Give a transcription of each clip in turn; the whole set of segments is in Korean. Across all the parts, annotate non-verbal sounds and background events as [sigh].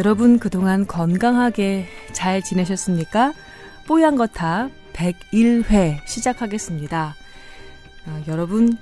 여러분 그동안 건강하게 잘 지내셨습니까? 뽀얀 거탑 101회 시작하겠습니다. 아, 여러분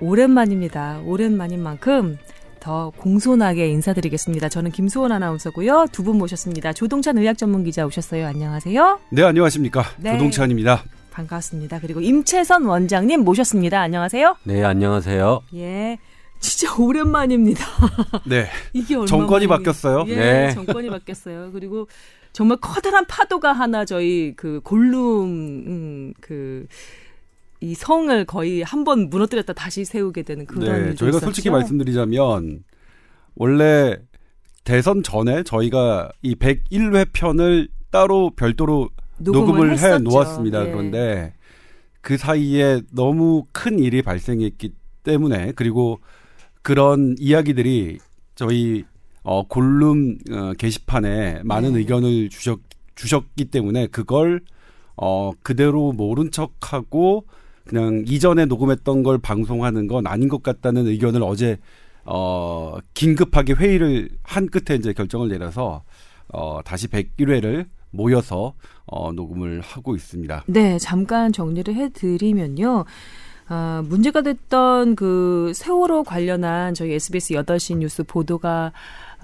오랜만입니다. 오랜만인 만큼 더 공손하게 인사드리겠습니다. 저는 김수원 아나운서고요. 두 분 모셨습니다. 조동찬 의학 전문 기자 오셨어요. 안녕하세요. 네, 안녕하십니까. 네. 조동찬입니다. 반갑습니다. 그리고 임채선 원장님 모셨습니다. 안녕하세요. 네, 안녕하세요. 예. 진짜 오랜만입니다. [laughs] 네. 이게 얼마 정권이 바뀌었어요. 예, 네. 정권이 바뀌었어요. 그리고 정말 커다란 파도가 하나 저희 그 골룸 음, 그이 성을 거의 한 번 무너뜨렸다 다시 세우게 되는 그런 네, 저희가 있었죠? 솔직히 말씀드리자면 원래 대선 전에 저희가 이 101회 편을 따로 별도로 녹음을, 녹음을 해 놓았습니다. 예. 그런데 그 사이에 너무 큰 일이 발생했기 때문에 그리고 그런 이야기들이 저희 어, 골룸 어, 게시판에 많은 네. 의견을 주셨, 주셨기 때문에 그걸 어, 그대로 모른 척하고 그냥 이전에 녹음했던 걸 방송하는 건 아닌 것 같다는 의견을 어제 어, 긴급하게 회의를 한 끝에 이제 결정을 내려서 어, 다시 101회를 모여서 어, 녹음을 하고 있습니다. 네, 잠깐 정리를 해드리면요. 아, 문제가 됐던 그 세월호 관련한 저희 SBS 8시 뉴스 보도가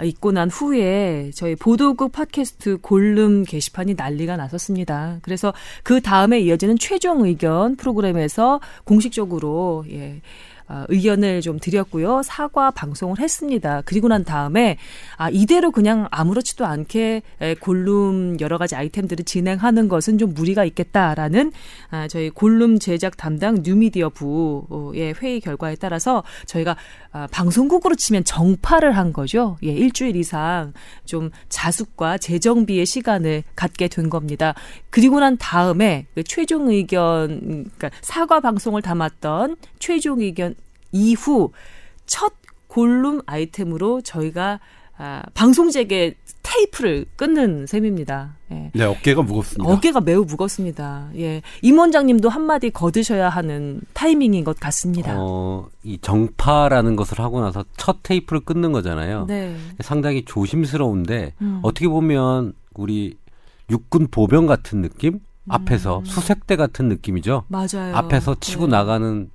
있고 난 후에 저희 보도국 팟캐스트 골룸 게시판이 난리가 났었습니다. 그래서 그 다음에 이어지는 최종 의견 프로그램에서 공식적으로 예, 어, 의견을 좀 드렸고요. 사과 방송을 했습니다. 그리고 난 다음에 아 이대로 그냥 아무렇지도 않게 골룸 여러 가지 아이템들을 진행하는 것은 좀 무리가 있겠다라는 아, 저희 골룸 제작 담당 뉴미디어 부의 회의 결과에 따라서 저희가 아, 방송국으로 치면 정파를 한 거죠. 예, 일주일 이상 좀 자숙과 재정비의 시간을 갖게 된 겁니다. 그리고 난 다음에 그 최종 의견, 그러니까 사과 방송을 담았던 최종 의견 이후 첫 골룸 아이템으로 저희가 아, 방송제게 테이프를 끊는 셈입니다. 예. 네, 어깨가 무겁습니다. 어깨가 매우 무겁습니다. 예. 임 원장님도 한마디 거드셔야 하는 타이밍인 것 같습니다. 어, 이 정파라는 것을 하고 나서 첫 테이프를 끊는 거잖아요. 네. 상당히 조심스러운데 음. 어떻게 보면 우리 육군 보병 같은 느낌? 앞에서 음. 수색대 같은 느낌이죠. 맞아요. 앞에서 치고 네. 나가는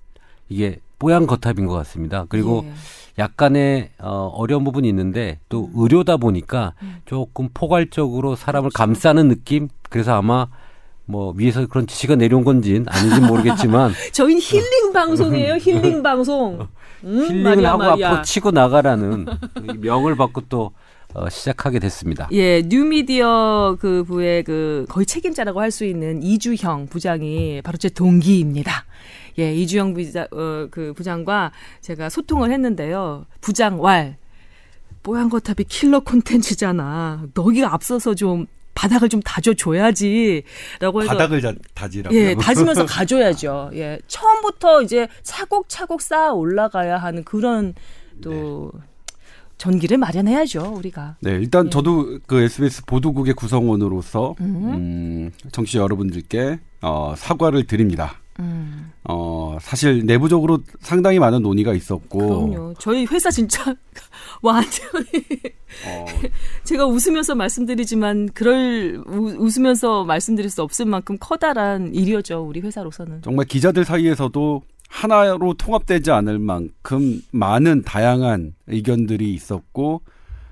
이게 뽀얀 거탑인 것 같습니다. 그리고 예. 약간의 어, 어려운 부분이 있는데 또 음. 의료다 보니까 음. 조금 포괄적으로 사람을 그렇죠. 감싸는 느낌. 그래서 아마 뭐 위에서 그런 지시가 내려온 건지는 아닌지 모르겠지만 [laughs] 저희는 힐링 방송이에요. 힐링 방송. [laughs] 음, 힐링을 하고 마리아. 앞으로 치고 나가라는 명을 받고 또 어, 시작하게 됐습니다. 예, 뉴미디어 그 부의 그 거의 책임자라고 할 수 있는 이주형 부장이 바로 제 동기입니다. 예, 이주영 부장, 어, 그 부장과 제가 소통을 했는데요. 부장 왈. 뽀얀 거탑이 킬러 콘텐츠잖아. 너기가 앞서서 좀 바닥을 좀 다져줘야지. 라고 해서. 바닥을 다, 다지라고. 예, 다지면서 가줘야죠. 예. 처음부터 이제 차곡차곡 쌓아 올라가야 하는 그런 또 네. 전기를 마련해야죠, 우리가. 네, 일단 예. 저도 그 SBS 보도국의 구성원으로서, 음, 음 정치 여러분들께 어, 사과를 드립니다. 음. 어, 사실 내부적으로 상당히 많은 논의가 있었고. 그럼요. 저희 회사 진짜 [laughs] 완전히. 어. [laughs] 제가 웃으면서 말씀드리지만, 그럴, 웃으면서 말씀드릴 수 없을 만큼 커다란 일이었죠, 우리 회사로서는. 정말 기자들 사이에서도 하나로 통합되지 않을 만큼 많은 다양한 의견들이 있었고,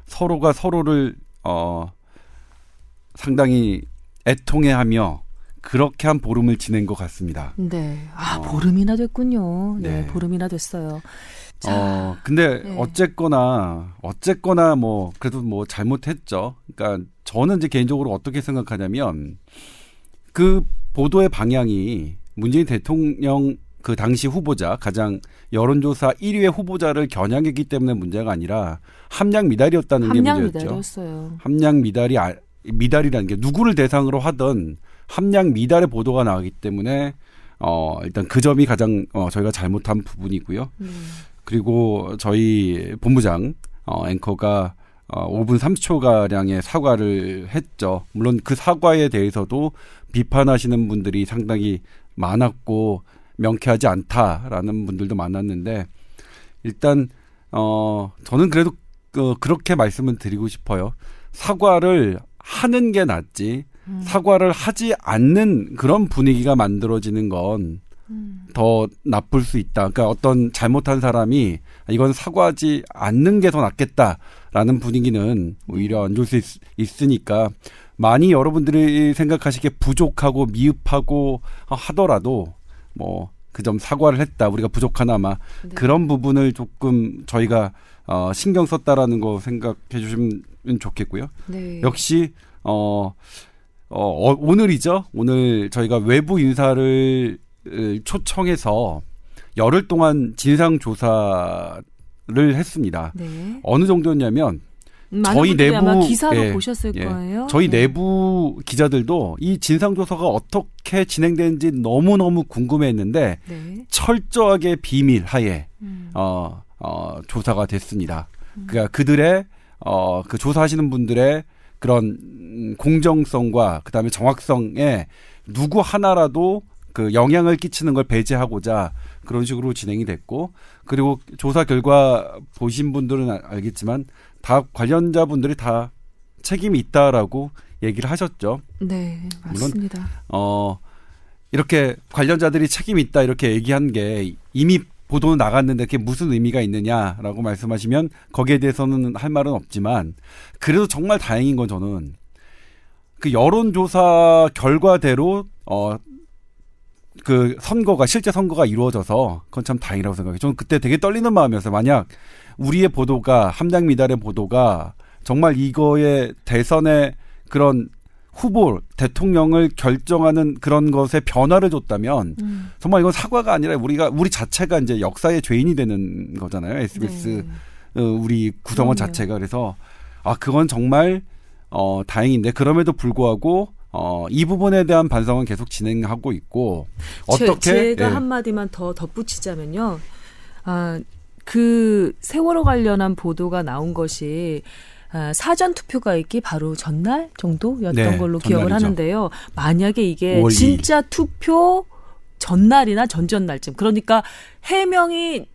서로가 서로를, 어, 상당히 애통해하며 그렇게 한 보름을 지낸 것 같습니다. 네. 아, 어. 보름이나 됐군요. 네, 네. 보름이나 됐어요. 자, 어, 근데 네. 어쨌거나, 어쨌거나 뭐, 그래도 뭐 잘못했죠. 그러니까 저는 이제 개인적으로 어떻게 생각하냐면 그 보도의 방향이 문재인 대통령 그 당시 후보자 가장 여론조사 1위의 후보자를 겨냥했기 때문에 문제가 아니라 함량 미달이었다는 함량 게 문제였죠. 미달이었어요. 함량 미달이 아, 미달이라는 게 누구를 대상으로 하던 함량 미달의 보도가 나오기 때문에 어 일단 그 점이 가장 어 저희가 잘못한 부분이고요. 음. 그리고 저희 본부장 어 앵커가 어 5분 30초 가량의 사과를 했죠. 물론 그 사과에 대해서도 비판하시는 분들이 상당히 많았고 명쾌하지 않다라는 분들도 많았는데 일단 어 저는 그래도 어, 그렇게 말씀을 드리고 싶어요. 사과를 하는 게 낫지. 음. 사과를 하지 않는 그런 분위기가 만들어지는 건더 나쁠 수 있다. 그러니까 어떤 잘못한 사람이 이건 사과하지 않는 게 더 낫겠다라는 분위기는 오히려 안 좋을 수 있, 으니까 많이 여러분들이 생각하시기에 부족하고 미흡하고 하더라도 뭐 그 점 사과를 했다. 우리가 부족하나마 네. 그런 부분을 조금 저희가 어 신경 썼다라는 거 생각해 주시면 좋겠고요. 네. 역시 어 어, 어, 오늘이죠. 오늘 저희가 외부 인사를 초청해서 열흘 동안 진상 조사를 했습니다. 네. 어느 정도였냐면 저희 내부 기사로 예, 보셨을 예, 거예요. 저희 네. 내부 기자들도 이 진상 조사가 어떻게 진행되는지 너무 너무 궁금해했는데 네. 철저하게 비밀 하에 음. 어, 어, 조사가 됐습니다. 음. 그러니까 그들의 어, 그 조사하시는 분들의 그런 공정성과 그다음에 정확성에 누구 하나라도 그 영향을 끼치는 걸 배제하고자 그런 식으로 진행이 됐고 그리고 조사 결과 보신 분들은 알겠지만 다 관련자분들이 다 책임이 있다라고 얘기를 하셨죠. 네, 맞습니다. 물론 어 이렇게 관련자들이 책임이 있다 이렇게 얘기한 게 이미 보도는 나갔는데 그게 무슨 의미가 있느냐라고 말씀하시면 거기에 대해서는 할 말은 없지만 그래도 정말 다행인 건 저는 그 여론조사 결과대로 어 그 선거가 실제 선거가 이루어져서 그건 참 다행이라고 생각해요. 저는 그때 되게 떨리는 마음이었어요. 만약 우리의 보도가 함장 미달의 보도가 정말 이거의 대선의 그런 후보 대통령을 결정하는 그런 것에 변화를 줬다면 음. 정말 이건 사과가 아니라 우리가 우리 자체가 이제 역사의 죄인이 되는 거잖아요. SBS 네. 어, 우리 구성원 그럼요. 자체가 그래서 아 그건 정말 어 다행인데 그럼에도 불구하고 어, 이 부분에 대한 반성은 계속 진행하고 있고 어떻게 제, 가 예. 한 마디만 더 덧붙이자면요. 아, 그 세월호 관련한 보도가 나온 것이 아, 사전 투표가 있기 바로 전날 정도였던 네, 걸로 기억을 전날이죠. 하는데요. 만약에 이게 5월 진짜 투표 전날이나 전전날쯤 그러니까 해명이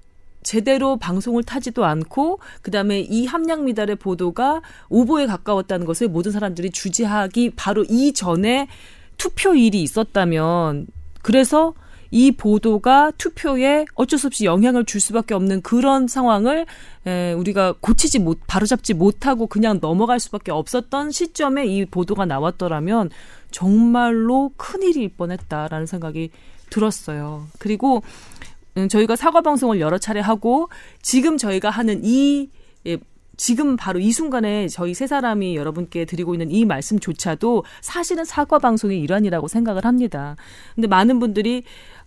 제대로 방송을 타지도 않고 그다음에 이 함량 미달의 보도가 오보에 가까웠다는 것을 모든 사람들이 주지하기 바로 이전에 투표일이 있었다면 그래서 이 보도가 투표에 어쩔 수 없이 영향을 줄 수밖에 없는 그런 상황을 에, 우리가 고치지 못 바로잡지 못하고 그냥 넘어갈 수밖에 없었던 시점에 이 보도가 나왔더라면 정말로 큰 일일 뻔했다라는 생각이 들었어요. 그리고 음, 저희가 사과 방송을 여러 차례 하고 지금 저희가 하는 이 예, 지금 바로 이 순간에 저희 세 사람이 여러분께 드리고 있는 이 말씀조차도 사실은 사과 방송의 일환이라고 생각을 합니다. 근데 많은 분들이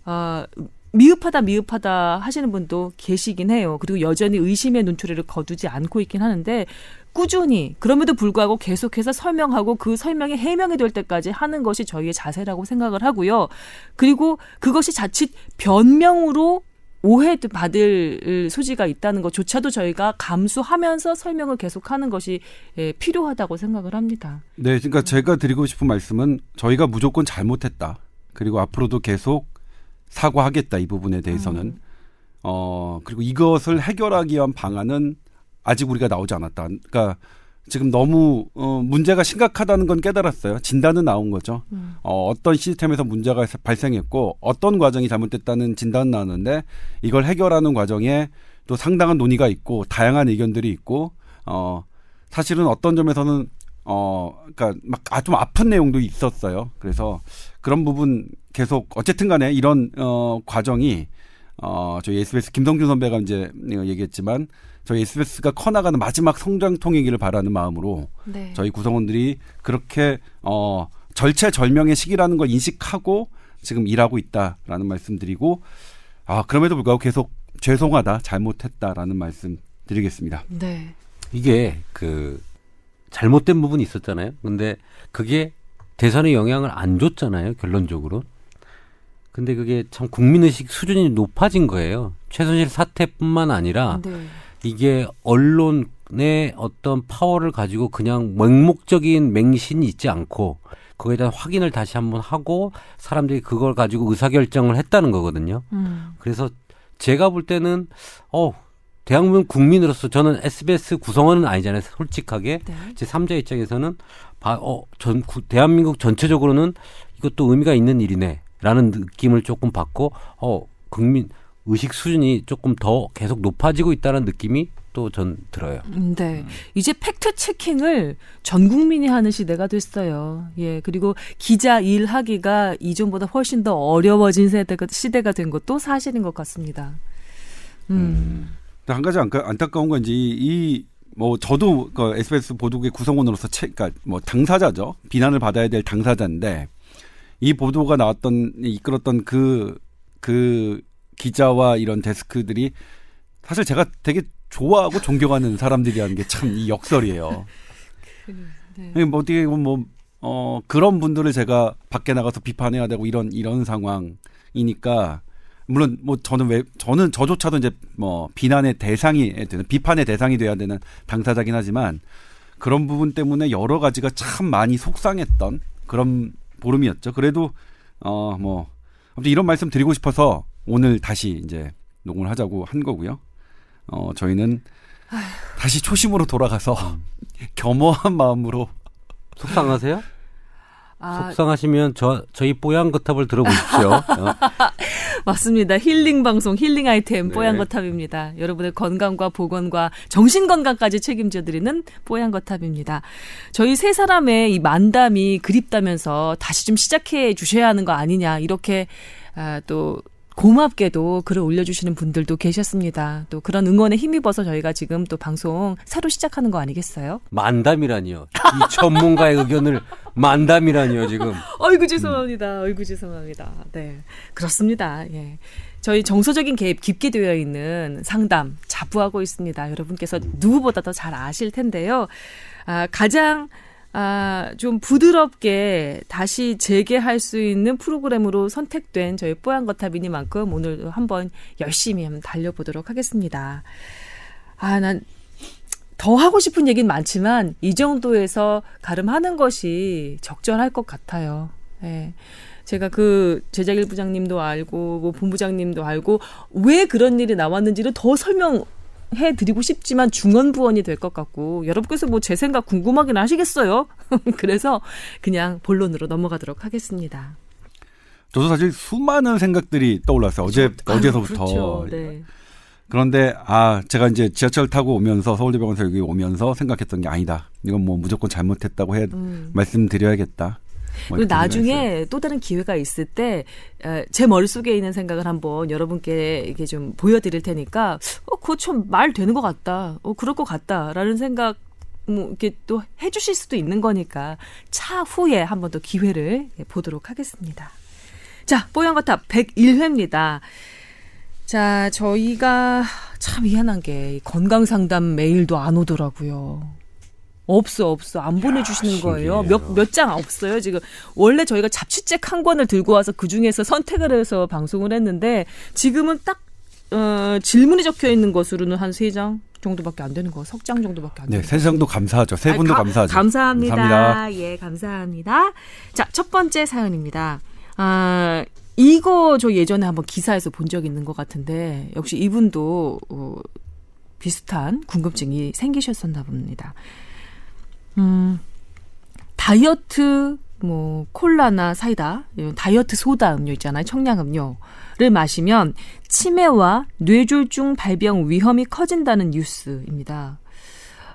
어, 미흡하다 미흡하다 하시는 분도 계시긴 해요. 그리고 여전히 의심의 눈초리를 거두지 않고 있긴 하는데 꾸준히 그럼에도 불구하고 계속해서 설명하고 그 설명이 해명이 될 때까지 하는 것이 저희의 자세라고 생각을 하고요. 그리고 그것이 자칫 변명으로 오해받을 소지가 있다는 것조차도 저희가 감수하면서 설명을 계속하는 것이 예, 필요하다고 생각을 합니다. 네, 그러니까 제가 드리고 싶은 말씀은 저희가 무조건 잘못했다. 그리고 앞으로도 계속 사과하겠다 이 부분에 대해서는 음. 어 그리고 이것을 해결하기 위한 방안은 아직 우리가 나오지 않았다. 그러니까 지금 너무 어, 문제가 심각하다는 건 깨달았어요. 진단은 나온 거죠. 음. 어, 어떤 시스템에서 문제가 발생했고 어떤 과정이 잘못됐다는 진단은 나왔는데 이걸 해결하는 과정에 또 상당한 논의가 있고 다양한 의견들이 있고 어 사실은 어떤 점에서는 어 그러니까 막좀 아, 아픈 내용도 있었어요. 그래서 그런 부분 계속 어쨌든 간에 이런 어 과정이 어 저희 SBS 김성준 선배가 이제 얘기했지만 저희 SBS가 커나가는 마지막 성장통이기를 바라는 마음으로 네. 저희 구성원들이 그렇게 어 절체절명의 시기라는 걸 인식하고 지금 일하고 있다라는 말씀드리고 아 그럼에도 불구하고 계속 죄송하다 잘못했다라는 말씀 드리겠습니다. 네. 이게 그 잘못된 부분이 있었잖아요. 근데 그게 대선에 영향을 안 줬잖아요. 결론적으로. 근데 그게 참 국민의식 수준이 높아진 거예요. 최순실 사태뿐만 아니라 네. 이게 언론의 어떤 파워를 가지고 그냥 맹목적인 맹신이 있지 않고 거기에 대한 확인을 다시 한번 하고 사람들이 그걸 가지고 의사결정을 했다는 거거든요. 음. 그래서 제가 볼 때는 어 대한민국 국민으로서 저는 SBS 구성원은 아니잖아요. 솔직하게 네. 제 3자 입장에서는 바, 어, 전 대한민국 전체적으로는 이것도 의미가 있는 일이네라는 느낌을 조금 받고 어 국민 의식 수준이 조금 더 계속 높아지고 있다는 느낌이 또 전 들어요. 음, 네. 음. 이제 팩트 체킹을 전 국민이 하는 시대가 됐어요. 예. 그리고 기자 일하기가 이전보다 훨씬 더 어려워진 세대가, 시대가 된 것도 사실인 것 같습니다. 음. 음. 한 가지 안타까운 건지 이뭐 저도 그 SBS 보도국의 구성원으로서 책, 그러니까 뭐 당사자죠. 비난을 받아야 될 당사자인데 이 보도가 나왔던 이끌었던 그그 그 기자와 이런 데스크들이 사실 제가 되게 좋아하고 존경하는 사람들이라는 게 참 이 역설이에요. 네. 뭐 어떻게 보면 뭐, 어, 그런 분들을 제가 밖에 나가서 비판해야 되고 이런, 이런 상황이니까, 물론 뭐 저는 왜, 저는 저조차도 이제 뭐 비난의 대상이 되는, 비판의 대상이 돼야 되는 당사자긴 하지만, 그런 부분 때문에 여러 가지가 참 많이 속상했던 그런 보름이었죠. 그래도, 어, 뭐, 아무튼 이런 말씀 드리고 싶어서 오늘 다시 이제 녹음을 하자고 한 거고요. 어, 저희는 아휴. 다시 초심으로 돌아가서 음. 겸허한 마음으로 속상하세요? 아, 속상하시면 저 저희 뽀얀 거탑을 들어보십시오. [laughs] 어. 맞습니다. 힐링 방송, 힐링 아이템 네. 뽀얀 거탑입니다. 여러분의 건강과 보건과 정신 건강까지 책임져 드리는 뽀얀 거탑입니다. 저희 세 사람의 이 만담이 그립다면서 다시 좀 시작해 주셔야 하는 거 아니냐 이렇게 아, 또 고맙게도 글을 올려주시는 분들도 계셨습니다. 또 그런 응원에 힘입어서 저희가 지금 또 방송 새로 시작하는 거 아니겠어요? 만담이라니요. 이 전문가의 의견을 만담이라니요, 지금. [laughs] 어이구, 죄송합니다. 음. 어이구, 죄송합니다. 네. 그렇습니다. 예. 저희 정서적인 개입 깊게 되어 있는 상담 자부하고 있습니다. 여러분께서 누구보다 더 잘 아실 텐데요. 아, 가장 아, 좀 부드럽게 다시 재개할 수 있는 프로그램으로 선택된 저희 뽀얀 거탑이니만큼 오늘 한번 열심히 한번 달려보도록 하겠습니다. 아, 난 더 하고 싶은 얘기는 많지만 이 정도에서 가름하는 것이 적절할 것 같아요. 예. 네. 제가 그 제작일 부장님도 알고 뭐 본부장님도 알고 왜 그런 일이 나왔는지를 더 설명 해 드리고 싶지만 중언부언이 될 것 같고 여러분께서 뭐 제 생각 궁금하긴 하시겠어요. [laughs] 그래서 그냥 본론으로 넘어가도록 하겠습니다. 저도 사실 수많은 생각들이 떠올랐어요. 어제 아 어제서부터. 그렇죠. 네. 그런데 아 제가 이제 지하철 타고 오면서 서울대병원에서 여기 오면서 생각했던 게 아니다. 이건 뭐 무조건 잘못했다고 해 음. 말씀드려야겠다. 뭐 그리고 나중에 또 다른 기회가 있을 때 제 머릿속에 있는 생각을 한번 여러분께 이렇게 좀 보여드릴 테니까 어 그거 참 말 되는 것 같다. 어 그럴 것 같다라는 생각 뭐 이렇게 또 해주실 수도 있는 거니까 차후에 한 번 더 기회를 보도록 하겠습니다. 자, 뽀얀거탑 101회입니다. 자, 저희가 참 미안한 게 건강 상담 메일도 안 오더라고요. 없어 없어 안 보내주시는 야, 거예요. 몇 몇 장 없어요 지금. 원래 저희가 잡지책 한 권을 들고 와서 그 중에서 선택을 해서 방송을 했는데 지금은 딱 어, 질문이 적혀 있는 것으로는 한 세 장 정도밖에 안 되는 거, 석 장 정도밖에 안 네, 되는 네, 세 장도 감사하죠. 세 분도 가, 감사하죠. 감사합니다. 감사합니다. 예, 감사합니다. 자, 첫 번째 사연입니다. 아, 이거 저 예전에 한번 기사에서 본 적 있는 것 같은데 역시 이분도 어, 비슷한 궁금증이 생기셨었나 봅니다. 음, 다이어트 뭐 콜라나 사이다, 다이어트 소다 음료 있잖아요. 청량 음료를 마시면 치매와 뇌졸중 발병 위험이 커진다는 뉴스입니다.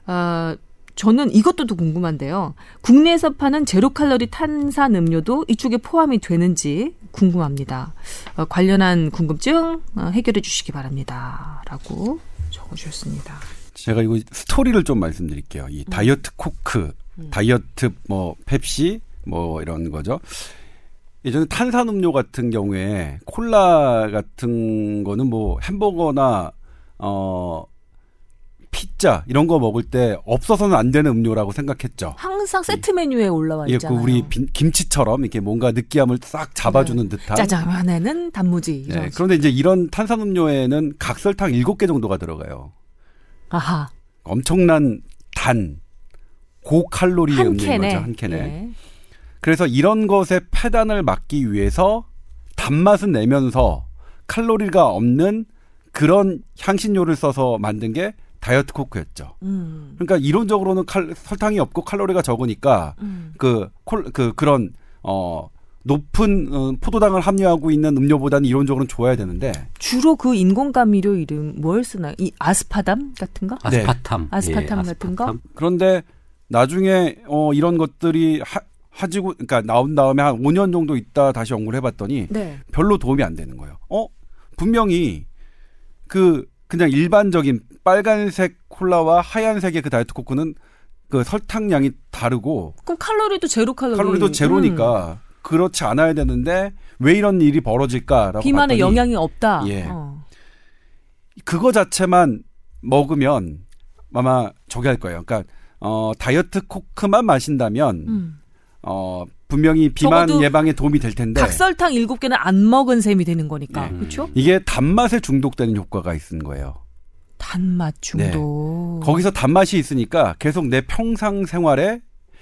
아, 저는 이것도 더 궁금한데요. 국내에서 파는 제로 칼로리 탄산 음료도 이쪽에 포함이 되는지 궁금합니다. 어, 관련한 궁금증 어, 해결해 주시기 바랍니다. 라고 적어 주셨습니다. 제가 이거 스토리를 좀 말씀드릴게요. 이 음. 다이어트 코크, 음. 다이어트 뭐 펩시 뭐 이런 거죠. 예전에 탄산음료 같은 경우에 콜라 같은 거는 뭐 햄버거나 어 피자 이런 거 먹을 때 없어서는 안 되는 음료라고 생각했죠. 항상 세트 메뉴에 올라와 있잖아요. 예, 그 우리 빈, 김치처럼 이렇게 뭔가 느끼함을 싹 잡아주는 네. 듯한. 짜장면에는 단무지. 네, 그런데 이제 이런 탄산음료에는 각설탕 7개 정도가 들어가요. 아하. 엄청난 단, 고칼로리의 음료인 거죠. 한 캔에. 예. 그래서 이런 것에 폐단을 막기 위해서 단맛은 내면서 칼로리가 없는 그런 향신료를 써서 만든 게 다이어트 코크였죠. 음. 그러니까 이론적으로는 칼, 설탕이 없고 칼로리가 적으니까 음. 그, 콜, 그, 그런, 어, 높은 어, 포도당을 함유하고 있는 음료보다는 이론적으로는 좋아야 되는데 주로 그 인공 감미료 이름 뭘 쓰나? 이 아스파담 같은 거? 네. 아스파탐. 아스파탐 예, 같은 아스파탐. 거? 그런데 나중에 어 이런 것들이 하, 하지고 그러니까 나온 다음에 한 5년 정도 있다 다시 연구를 해 봤더니 네. 별로 도움이 안 되는 거예요. 어 분명히 그 그냥 일반적인 빨간색 콜라와 하얀색의 그 다이어트 코크는 그 설탕량이 다르고 그럼 칼로리도 제로 칼로리 칼로리도 제로니까 음. 그렇지 않아야 되는데 왜 이런 일이 벌어질까라고 비만에 영향이 없다. 예. 어. 그거 자체만 먹으면 아마 저기 할 거예요. 그러니까 어 다이어트 코크만 마신다면 음. 어 분명히 비만 예방에 도움이 될 텐데 닭설탕 7개는 안 먹은 셈이 되는 거니까. 네. 그렇죠? 이게 단맛에 중독되는 효과가 있는 거예요. 단맛 중독. 네. 거기서 단맛이 있으니까 계속 내 평상 생활에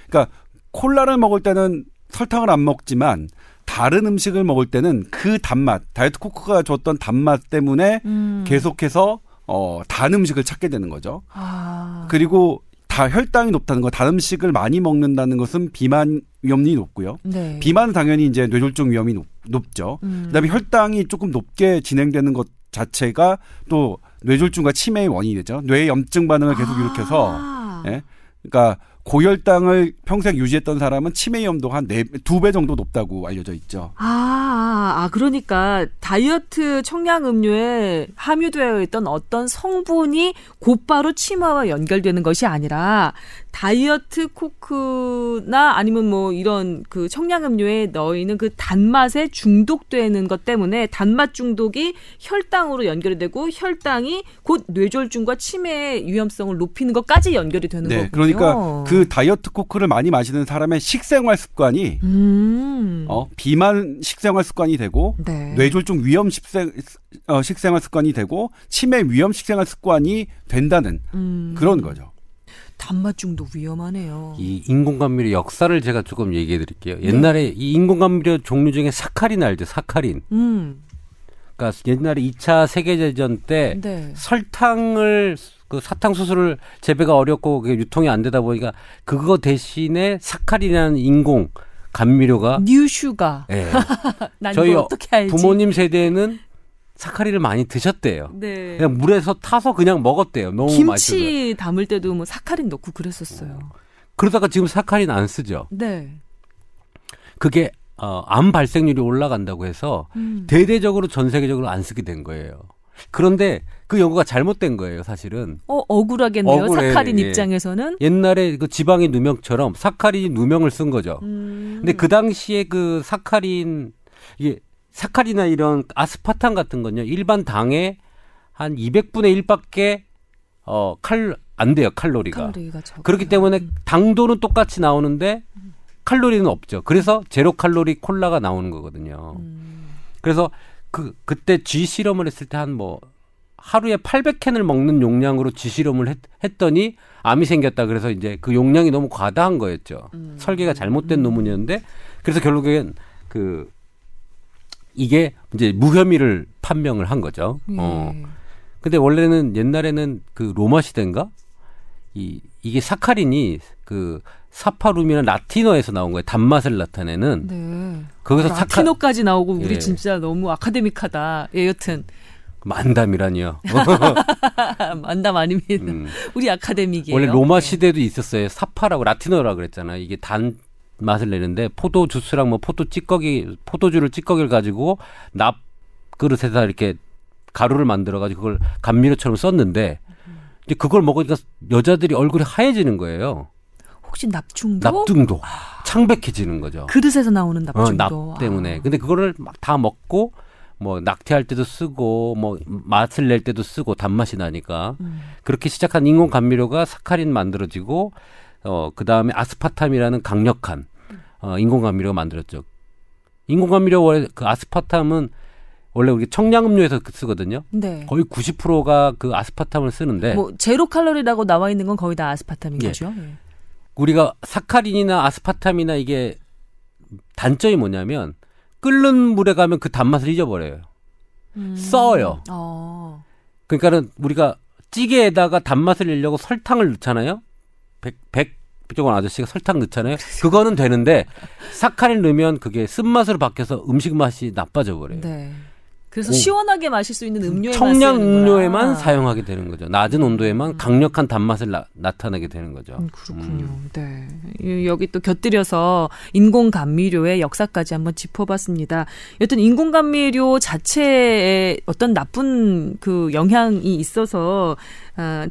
그러니까 콜라를 먹을 때는 설탕을 안 먹지만 다른 음식을 먹을 때는 그 단맛, 다이어트 코크가 줬던 단맛 때문에 음. 계속해서 어, 단 음식을 찾게 되는 거죠. 아. 그리고 다 혈당이 높다는 거, 단 음식을 많이 먹는다는 것은 비만 위험이 높고요. 네. 비만은 당연히 이제 뇌졸중 위험이 높, 죠 음. 그다음에 혈당이 조금 높게 진행되는 것 자체가 또 뇌졸중과 치매의 원인이 되죠. 뇌 염증 반응을 계속 아. 일으켜서, 예. 그러니까 고혈당을 평생 유지했던 사람은 치매 위험도가 한 네, 두배 정도 높다고 알려져 있죠. 아, 아, 그러니까 다이어트 청량 음료에 함유되어 있던 어떤 성분이 곧바로 치매와 연결되는 것이 아니라 다이어트 코크나 아니면 뭐 이런 그 청량음료에 넣어 있는 그 단맛에 중독되는 것 때문에 단맛 중독이 혈당으로 연결이 되고 혈당이 곧 뇌졸중과 치매의 위험성을 높이는 것까지 연결이 되는 네, 거군요. 그러니까 그 다이어트 코크를 많이 마시는 사람의 식생활 습관이 음. 어, 비만 식생활 습관이 되고 네. 뇌졸중 위험 식생 어, 식생활 습관이 되고 치매 위험 식생활 습관이 된다는 음. 그런 거죠. 단맛 중독 위험하네요. 이 인공감미료 역사를 제가 조금 얘기해 드릴게요. 네. 옛날에 이 인공감미료 종류 중에 사카린 알죠? 사카린. 음. 그러니까 옛날에 2차 세계대전 때 네. 설탕을 그 사탕수수를 재배가 어렵고 그게 유통이 안 되다 보니까 그거 대신에 사카린이라는 인공 감미료가 뉴슈가. 예. [laughs] 저희 부모님 세대는 사카린을 많이 드셨대요. 네. 그냥 물에서 타서 그냥 먹었대요. 너무 김치 맛있어서. 김치 담을 때도 뭐 사카린 넣고 그랬었어요. 그러다가 지금 사카린 안 쓰죠. 네. 그게 어, 암 발생률이 올라간다고 해서 음. 대대적으로 전 세계적으로 안 쓰게 된 거예요. 그런데 그 연구가 잘못된 거예요, 사실은. 어, 억울하겠네요. 억울해, 사카린 예. 입장에서는. 옛날에 그 지방의 누명처럼 사카린이 누명을 쓴 거죠. 음. 근데 그 당시에 그 사카린 이게 사카리나 이런 아스파탐 같은 건요. 일반 당의 한 200분의 1밖에 어, 칼, 안 돼요, 칼로리가. 칼로리가 그렇기 때문에 음. 당도는 똑같이 나오는데 칼로리는 없죠. 그래서 제로 칼로리 콜라가 나오는 거거든요. 음. 그래서 그, 그때 쥐 실험을 했을 때 한 뭐, 하루에 800캔을 먹는 용량으로 쥐 실험을 했, 했더니 암이 생겼다. 그래서 이제 그 용량이 너무 과다한 거였죠. 음. 설계가 잘못된 음. 논문이었는데 그래서 결국엔 그 이게 이제 무혐의를 판명을 한 거죠. 예. 어. 근데 원래는 옛날에는 그 로마 시대인가 이 이게 사카린이 그 사파룸이나 라틴어에서 나온 거예요. 단맛을 나타내는. 네. 거기서 아, 라틴어까지 사카... 나오고 우리 예. 진짜 너무 아카데믹하다. 예, 여튼 만담이라니요. [laughs] 만담 아닙니다. 음. 우리 아카데믹이에요. 원래 로마 네. 시대도 있었어요. 사파라고 라틴어라고 그랬잖아요. 이게 단 맛을 내는데 포도 주스랑 뭐 포도 찌꺼기 포도주를 찌꺼기를 가지고 납 그릇에다 이렇게 가루를 만들어 가지고 그걸 감미료처럼 썼는데 이제 그걸 먹으니까 여자들이 얼굴이 하얘지는 거예요. 혹시 납중도? 납중도. 아. 창백해지는 거죠. 그릇에서 나오는 납중도. 어, 납 때문에. 아. 근데 그거를 막 다 먹고 뭐 낙태할 때도 쓰고 뭐 맛을 낼 때도 쓰고 단맛이 나니까 음. 그렇게 시작한 인공 감미료가 사카린 만들어지고 어, 그 다음에 아스파탐이라는 강력한 어, 인공감미료가 만들었죠. 인공감미료 원래 그 아스파탐은 원래 우리 청량음료에서 그 쓰거든요. 네. 거의 90%가 그 아스파탐을 쓰는데. 뭐 제로 칼로리라고 나와 있는 건 거의 다 아스파탐인 예. 거죠. 예. 우리가 사카린이나 아스파탐이나 이게 단점이 뭐냐면 끓는 물에 가면 그 단맛을 잊어버려요. 음. 써요. 어. 그러니까는 우리가 찌개에다가 단맛을 내려고 설탕을 넣잖아요. 백, 백 백종원 아저씨가 설탕 넣잖아요. 그거는 되는데 사카린 넣으면 그게 쓴맛으로 바뀌어서 음식 맛이 나빠져 버려요. 네. 그래서 오. 시원하게 마실 수 있는 음료에 청량 음료에만 사용하게 되는 거죠. 낮은 온도에만 음. 강력한 단맛을 나, 타내게 되는 거죠. 음, 그렇군요. 음. 네. 여기 또 곁들여서 인공 감미료의 역사까지 한번 짚어봤습니다. 여튼 인공 감미료 자체에 어떤 나쁜 그 영향이 있어서 아,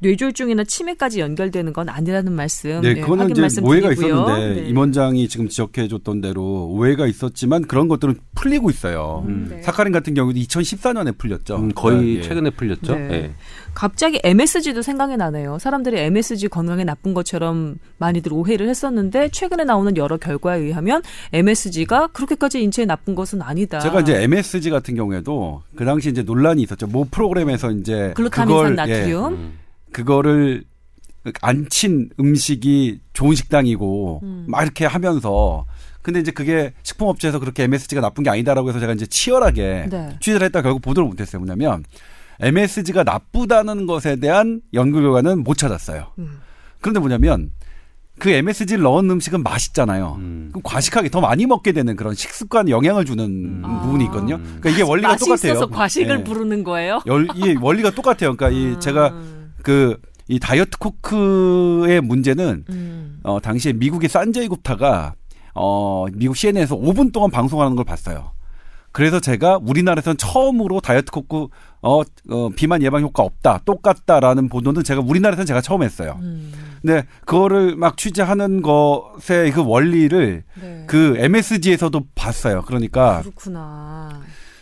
뇌졸중이나 치매까지 연결되는 건 아니라는 말씀. 네, 그거는 네, 이제 오해가 있었는데 네. 임 원장이 지금 지적해 줬던 대로 오해가 있었지만 그런 것들은 풀리고 있어요. 음. 네. 사카린 같은 경우도 2014년에 풀렸죠. 음, 거의 네. 최근에 풀렸죠. 네. 네. 갑자기 MSG도 생각이 나네요. 사람들이 MSG 건강에 나쁜 것처럼 많이들 오해를 했었는데 최근에 나오는 여러 결과에 의하면 MSG가 그렇게까지 인체에 나쁜 것은 아니다. 제가 이제 MSG 같은 경우에도 그 당시 이제 논란이 있었죠. 모 프로그램에서 이제 글루타민산 나트륨. 예. 음. 그거를 안 친 음식이 좋은 식당이고 음. 막 이렇게 하면서 근데 이제 그게 식품업체에서 그렇게 MSG가 나쁜 게 아니다라고 해서 제가 이제 치열하게 네. 취재를 했다 결국 보도를 못했어요. 뭐냐면 MSG가 나쁘다는 것에 대한 연구 결과는 못 찾았어요. 음. 그런데 뭐냐면 그 MSG를 넣은 음식은 맛있잖아요. 음. 그럼 과식하게 더 많이 먹게 되는 그런 식습관 영향을 주는 음. 부분이 있거든요. 그러니까 이게 원리가 맛이 똑같아요. 있어서 과식을 네. 부르는 거예요? 열, 이게 원리가 똑같아요. 그러니까 이 아. 제가 그 이 다이어트 코크의 문제는 음. 어 당시에 미국의 산제이 굽타가 어 미국 CNN에서 5분 동안 방송하는 걸 봤어요. 그래서 제가 우리나라에서는 처음으로 다이어트 코크 어, 어 비만 예방 효과 없다 똑같다라는 보도는 제가 우리나라에서는 제가 처음 했어요. 음. 근데 그거를 막 취재하는 것의 그 원리를 네. 그 MSG에서도 봤어요. 그러니까 그렇구나.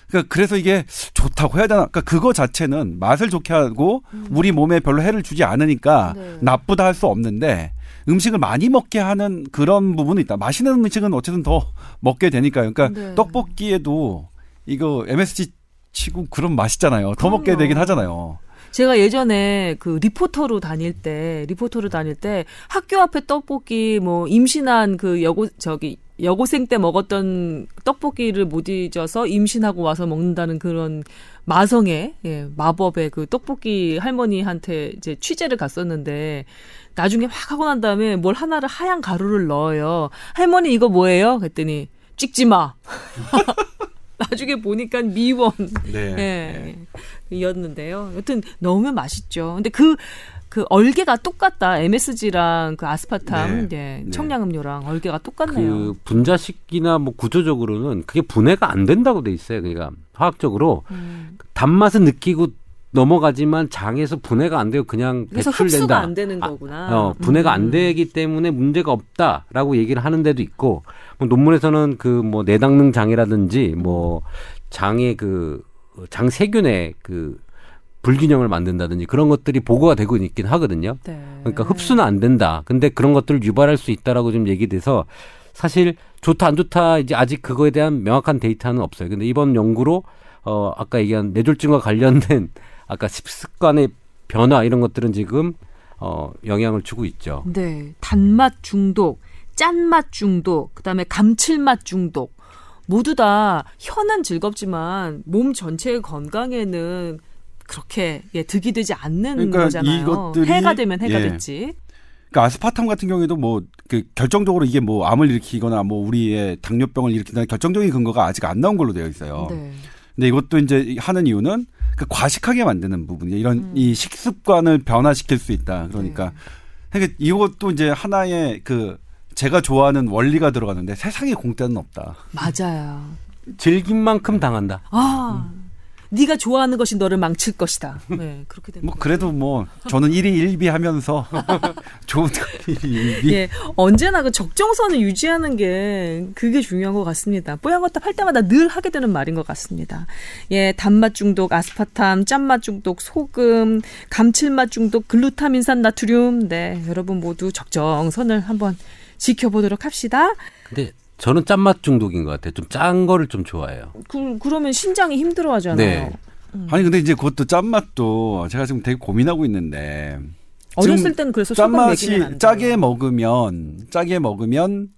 그러니까 그래서 이게 좋다고 해야 되나? 그러니까 그거 자체는 맛을 좋게 하고 음. 우리 몸에 별로 해를 주지 않으니까 네. 나쁘다 할 수 없는데 음식을 많이 먹게 하는 그런 부분이 있다. 맛있는 음식은 어쨌든 더 먹게 되니까요. 그러니까 네. 떡볶이에도 이거 MSG 치고 그런 맛있잖아요. 더 그럼요. 먹게 되긴 하잖아요. 제가 예전에 그 리포터로 다닐 때 리포터로 다닐 때 학교 앞에 떡볶이 뭐 임신한 그 여고 저기 여고생 때 먹었던 떡볶이를 못 잊어서 임신하고 와서 먹는다는 그런 마성의 예, 마법의 그 떡볶이 할머니한테 이제 취재를 갔었는데 나중에 막 하고 난 다음에 뭘 하나를 하얀 가루를 넣어요. 할머니 이거 뭐예요? 그랬더니 찍지 마. [laughs] 나중에 보니까 미원. 네. 예. 네. 이었는데요. 여튼 넣으면 맛있죠. 근데 그 그 얼개가 똑같다. MSG랑 그 아스파탐, 네. 네. 청량음료랑 얼개가 똑같네요. 그 분자식이나 뭐 구조적으로는 그게 분해가 안 된다고 돼 있어요. 그러니까 화학적으로 음. 단맛은 느끼고 넘어가지만 장에서 분해가 안 되고 그냥 그래서 배출된다. 흡수가 안 되는 거구나. 아, 어, 분해가 음. 안 되기 때문에 문제가 없다라고 얘기를 하는 데도 있고 뭐 논문에서는 그 뭐 내당능 장이라든지 뭐 장의 그 장세균의 그 불균형을 만든다든지 그런 것들이 보고가 되고 있긴 하거든요. 네. 그러니까 흡수는 안 된다. 근데 그런 것들을 유발할 수 있다라고 좀 얘기돼서 사실 좋다 안 좋다 이제 아직 그거에 대한 명확한 데이터는 없어요. 근데 이번 연구로 어 아까 얘기한 뇌졸중과 관련된 [laughs] 아까 식습관의 변화 이런 것들은 지금 어 영향을 주고 있죠. 네. 단맛 중독, 짠맛 중독, 그다음에 감칠맛 중독 모두 다 혀는 즐겁지만 몸 전체의 건강에는 그렇게 예, 득이 되지 않는 그러니까 거잖아요. 이것들이, 해가 되면 해가 예. 됐지. 그러니까 아스파탐 같은 경우에도 뭐 그 결정적으로 이게 뭐 암을 일으키거나 뭐 우리의 당뇨병을 일으킨다는 결정적인 근거가 아직 안 나온 걸로 되어 있어요. 네. 근데 이것도 이제 하는 이유는 그 과식하게 만드는 부분이 이런 음. 이 식습관을 변화시킬 수 있다. 그러니까 네. 그러니까 이것도 이제 하나의 그 제가 좋아하는 원리가 들어가는데 세상에 공짜는 없다. 맞아요. 즐긴 만큼 당한다. 아. 음. 네가 좋아하는 것이 너를 망칠 것이다. 네, 그렇게 되는 뭐 그래도 뭐 저는 1위 1비 하면서 좋은 1위 1비. 예, 언제나 그 적정선을 유지하는 게 그게 중요한 것 같습니다. 뽀얀 거탑 할 때마다 늘 하게 되는 말인 것 같습니다. 예, 단맛 중독, 아스파탐, 짠맛 중독, 소금, 감칠맛 중독, 글루타민산 나트륨. 네, 여러분 모두 적정선을 한번 지켜보도록 합시다. 근데 저는 짠맛 중독인 것 같아요. 좀 짠 거를 좀 좋아해요. 그, 그러면 신장이 힘들어 하잖아요. 네. 음. 아니, 근데 이제 그것도 짠맛도 제가 지금 되게 고민하고 있는데. 어렸을 때는 그래서 짠맛이 짜게 먹으면, 짜게 먹으면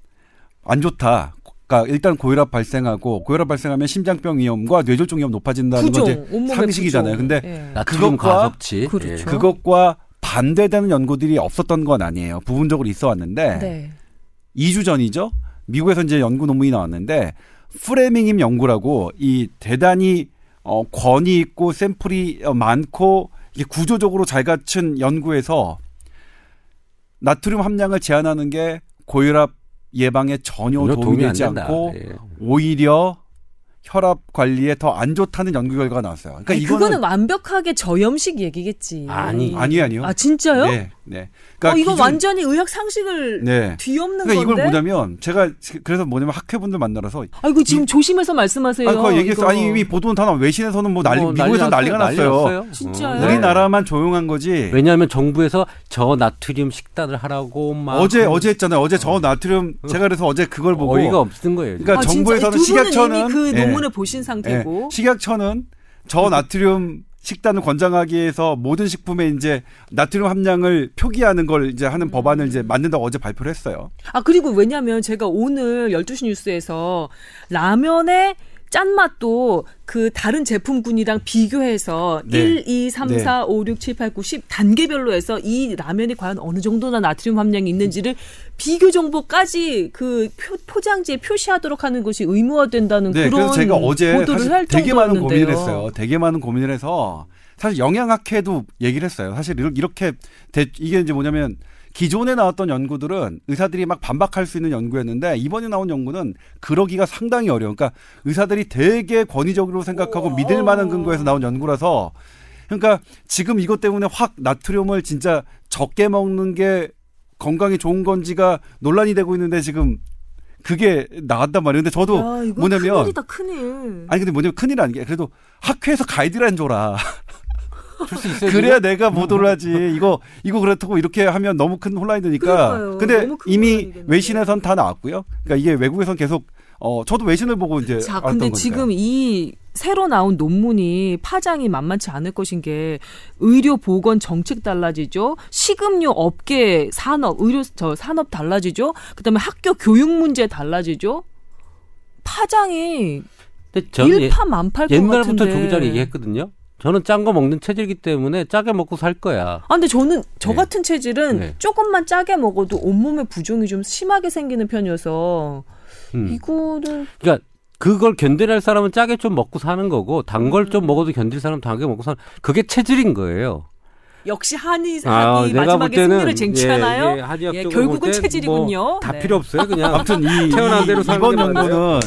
안 좋다. 그러니까 일단 고혈압 발생하고 고혈압 발생하면 심장병 위험과 뇌졸중 위험 높아진다는 건 이제 상식이잖아요. 부종. 근데 네. 그것과 가섭치. 그렇죠. 예. 그것과 반대되는 연구들이 없었던 건 아니에요. 부분적으로 있어 왔는데 네. 2주 전이죠. 미국에서 이제 연구 논문이 나왔는데 프레밍임 연구라고 이 대단히 어 권위 있고 샘플이 많고 이게 구조적으로 잘 갖춘 연구에서 나트륨 함량을 제한하는 게 고혈압 예방에 전혀 도움이, 도움이 되지 않고 예. 오히려 혈압 관리에 더 안 좋다는 연구 결과가 나왔어요. 그러니까 아니, 이거는 그거는 완벽하게 저염식 얘기겠지. 아니 아니 아니요. 아 진짜요? 네, 네. 그러니까 어, 이거 기준, 완전히 의학 상식을 네. 뒤엎는 그러니까 건데. 이걸 뭐냐면 제가 그래서 뭐냐면 학회분들 만나러서 아이고 지금 이, 조심해서 말씀하세요. 아니, 그 얘기했어. 아니 이미 보도는 다 나. 외신에서는 뭐 난리, 어, 미국에서 난리 난리가 났어요. 진짜요? 우리나라만 조용한 거지. 왜냐하면 정부에서 저 나트륨 식단을 하라고 막 어제 어제 했잖아요. 어제 저 나트륨 제가 그래서 어제 그걸 보고 어이가 없는 거예요. 그러니까 아, 정부에서는 식약처는 그 논문을 예. 보신 상태고 예. 식약처는 저 나트륨 식단을 권장하기 위해서 모든 식품에 이제 나트륨 함량을 표기하는 걸 이제 하는 음. 법안을 이제 만든다고 어제 발표를 했어요. 아, 그리고 왜냐면 제가 오늘 12시 뉴스에서 라면에 짠맛도 그 다른 제품군이랑 비교해서 네. 1, 2, 3, 네. 4, 5, 6, 7, 8, 9, 10 단계별로 해서 이 라면이 과연 어느 정도나 나트륨 함량이 있는지를 비교 정보까지 그 표, 장지에 표시하도록 하는 것이 의무화된다는 네, 그런 제가 어제 보도를 할 되게 많은 고민을 했어요. 되게 많은 고민을 해서 사실 영양학회도 얘기를 했어요. 사실 이렇게 이게 이제 뭐냐면 기존에 나왔던 연구들은 의사들이 막 반박할 수 있는 연구였는데 이번에 나온 연구는 그러기가 상당히 어려워. 그러니까 의사들이 되게 권위적으로 생각하고 믿을 만한 근거에서 나온 연구라서 그러니까 지금 이것 때문에 확 나트륨을 진짜 적게 먹는 게 건강에 좋은 건지가 논란이 되고 있는데 지금 그게 나왔단 말이에요. 근데 저도 야, 뭐냐면 큰일이다 큰일. 아니 근데 뭐냐면 큰일 아닌 게 그래도 학회에서 가이드라인 줘라. 줄 수 있어요. 그래야 내가 보도를 하지. 이거 이거 그렇다고 이렇게 하면 너무 큰 혼란이 되니까. 근데 이미 외신에선 다 나왔고요. 그러니까 이게 외국에선 계속 어 저도 외신을 보고 이제 자, 근데 거니까요. 지금 이 새로 나온 논문이 파장이 만만치 않을 것인 게 의료 보건 정책 달라지죠. 식음료 업계 산업 의료 저 산업 달라지죠. 그다음에 학교 교육 문제 달라지죠. 파장이 일파만팔 옛날부터 조기자 얘기했거든요. 저는 짠 거 먹는 체질이기 때문에 짜게 먹고 살 거야. 아, 근데 저는 저 네. 같은 체질은 네. 조금만 짜게 먹어도 온몸에 부종이 좀 심하게 생기는 편이어서 음. 이거는 그러니까 그걸 견뎌낼 사람은 짜게 좀 먹고 사는 거고 단 걸좀 음. 먹어도 견딜 사람은 단게 먹고 사는 그게 체질인 거예요. 역시 한의 아, 마지막에 승리를 쟁취하나요? 예, 예, 예, 결국은 체질이군요. 뭐 다 네. 필요 없어요. 그냥 아무튼 이 [laughs] 태어난 대로 이번 연구는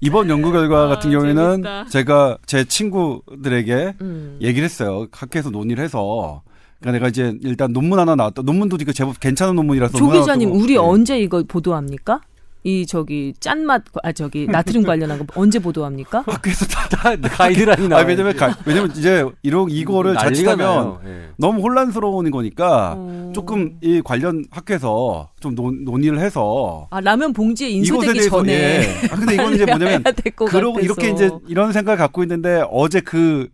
이번 연구 결과 아, 같은 경우에는 재밌다. 제가 제 친구들에게 음. 얘기를 했어요. 학회에서 논의를 해서. 그러니까 내가 이제 일단 논문 하나 나왔다. 논문도 이거 제법 괜찮은 논문이라서. 조 기자님, 우리 네. 언제 이거 보도합니까? 이 저기 짠맛 아 저기 나트륨 관련한 거 언제 보도합니까? [laughs] 학교에서 다, 다 가이드라인이 나. 아, 왜냐면 가, 왜냐면 이제 이런 이거를 자칫하면 네. 너무 혼란스러운 거니까 어... 조금 이 관련 학회에서 좀 논, 논의를 해서 아 라면 봉지에 인쇄되기 대해서, 전에. 예. 아, 근데 이건 이제 [laughs] 뭐냐면 그러고 이렇게 이제 이런 생각을 갖고 있는데 어제 그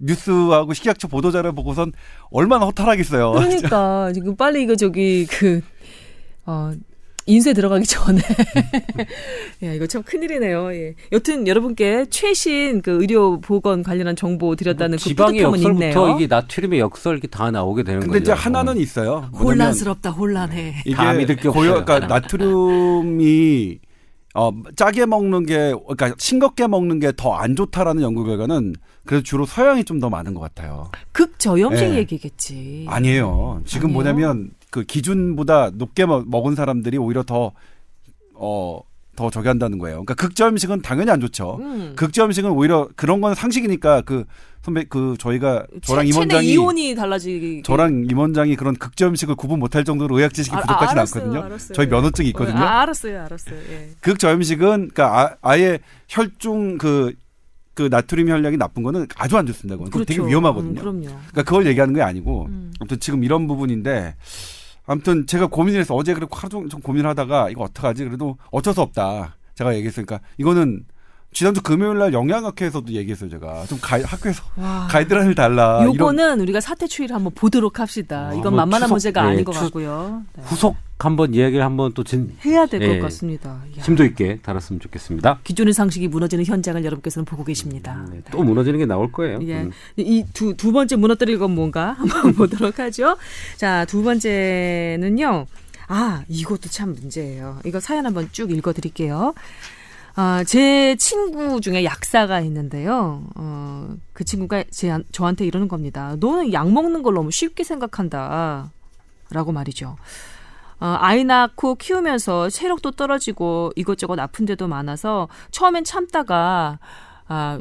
뉴스하고 식약처 보도자를 보고선 얼마나 허탈하겠어요. 그러니까 지금 빨리 이거 저기 그 어, 인쇄 들어가기 전에. [laughs] 야, 이거 참 큰일이네요. 예. 여튼 여러분께 최신 그 의료 보건 관련한 정보 드렸다는 뭐, 그 지방의 역설부터 이게 나트륨의 역설 이렇게 다 나오게 되는 거죠. 근데 이제 하나는 있어요. 혼란스럽다, 혼란해. 이게 믿을 게 고요, 그러니까 나트륨이 어, 짜게 먹는 게, 그러니까 싱겁게 먹는 게 더 안 좋다라는 연구 결과는 그래도 주로 서양이 좀 더 많은 것 같아요. 극저염식 네. 얘기겠지. 아니에요. 지금 아니에요? 뭐냐면 그 기준보다 높게 먹은 사람들이 오히려 더, 어, 더 저기 한다는 거예요. 그러니까 극저 음식은 당연히 안 좋죠. 음. 극저 음식은 오히려 그런 건 상식이니까 그 선배 그 저희가 저랑 임원장이 이온이 달라지기 저랑 임원장이 그런 극저 음식을 구분 못할 정도로 의학 지식이 아, 부족하지는 않거든요. 알았어요. 저희 면허증이 있거든요. 아, 알았어요, 알았어요. 예. 극저 음식은 그러니까 아, 예 혈중 그, 그 나트륨 혈량이 나쁜 거는 아주 안 좋습니다. 그건 그렇죠. 되게 위험하거든요. 음, 그럼요. 그러니까 그걸 얘기하는 게 아니고 음. 아무튼 지금 이런 부분인데 아무튼 제가 고민을 해서 어제 그렇게 하루 종일 좀 고민하다가 이거 어떡하지? 그래도 어쩔 수 없다. 제가 얘기했으니까 이거는 지난주 금요일 날 영양학회에서도 얘기했어요, 제가. 좀 가이, 학교에서 와. 가이드라인을 달라. 요거는 이런. 우리가 사태 추이를 한번 보도록 합시다. 어, 이건 만만한 추석, 문제가 네, 아닌 것 추, 같고요. 네. 후속 한번 이야기를 한번 또 진, 해야 될것 네, 같습니다. 야. 심도 있게 다뤘으면 좋겠습니다. 기존의 상식이 무너지는 현장을 여러분께서는 보고 계십니다. 음, 네, 또 무너지는 게 나올 거예요. 예. 음. 이두 두 번째 무너뜨릴 건 뭔가 [laughs] 한번 [laughs] 보도록 하죠. 자, 두 번째는요. 아, 이것도 참 문제예요. 이거 사연 한번 쭉 읽어 드릴게요. 아, 제 친구 중에 약사가 있는데요. 어, 그 친구가 제, 저한테 이러는 겁니다. 너는 약 먹는 걸 너무 쉽게 생각한다. 라고 말이죠. 어, 아이 낳고 키우면서 체력도 떨어지고 이것저것 아픈 데도 많아서 처음엔 참다가 아,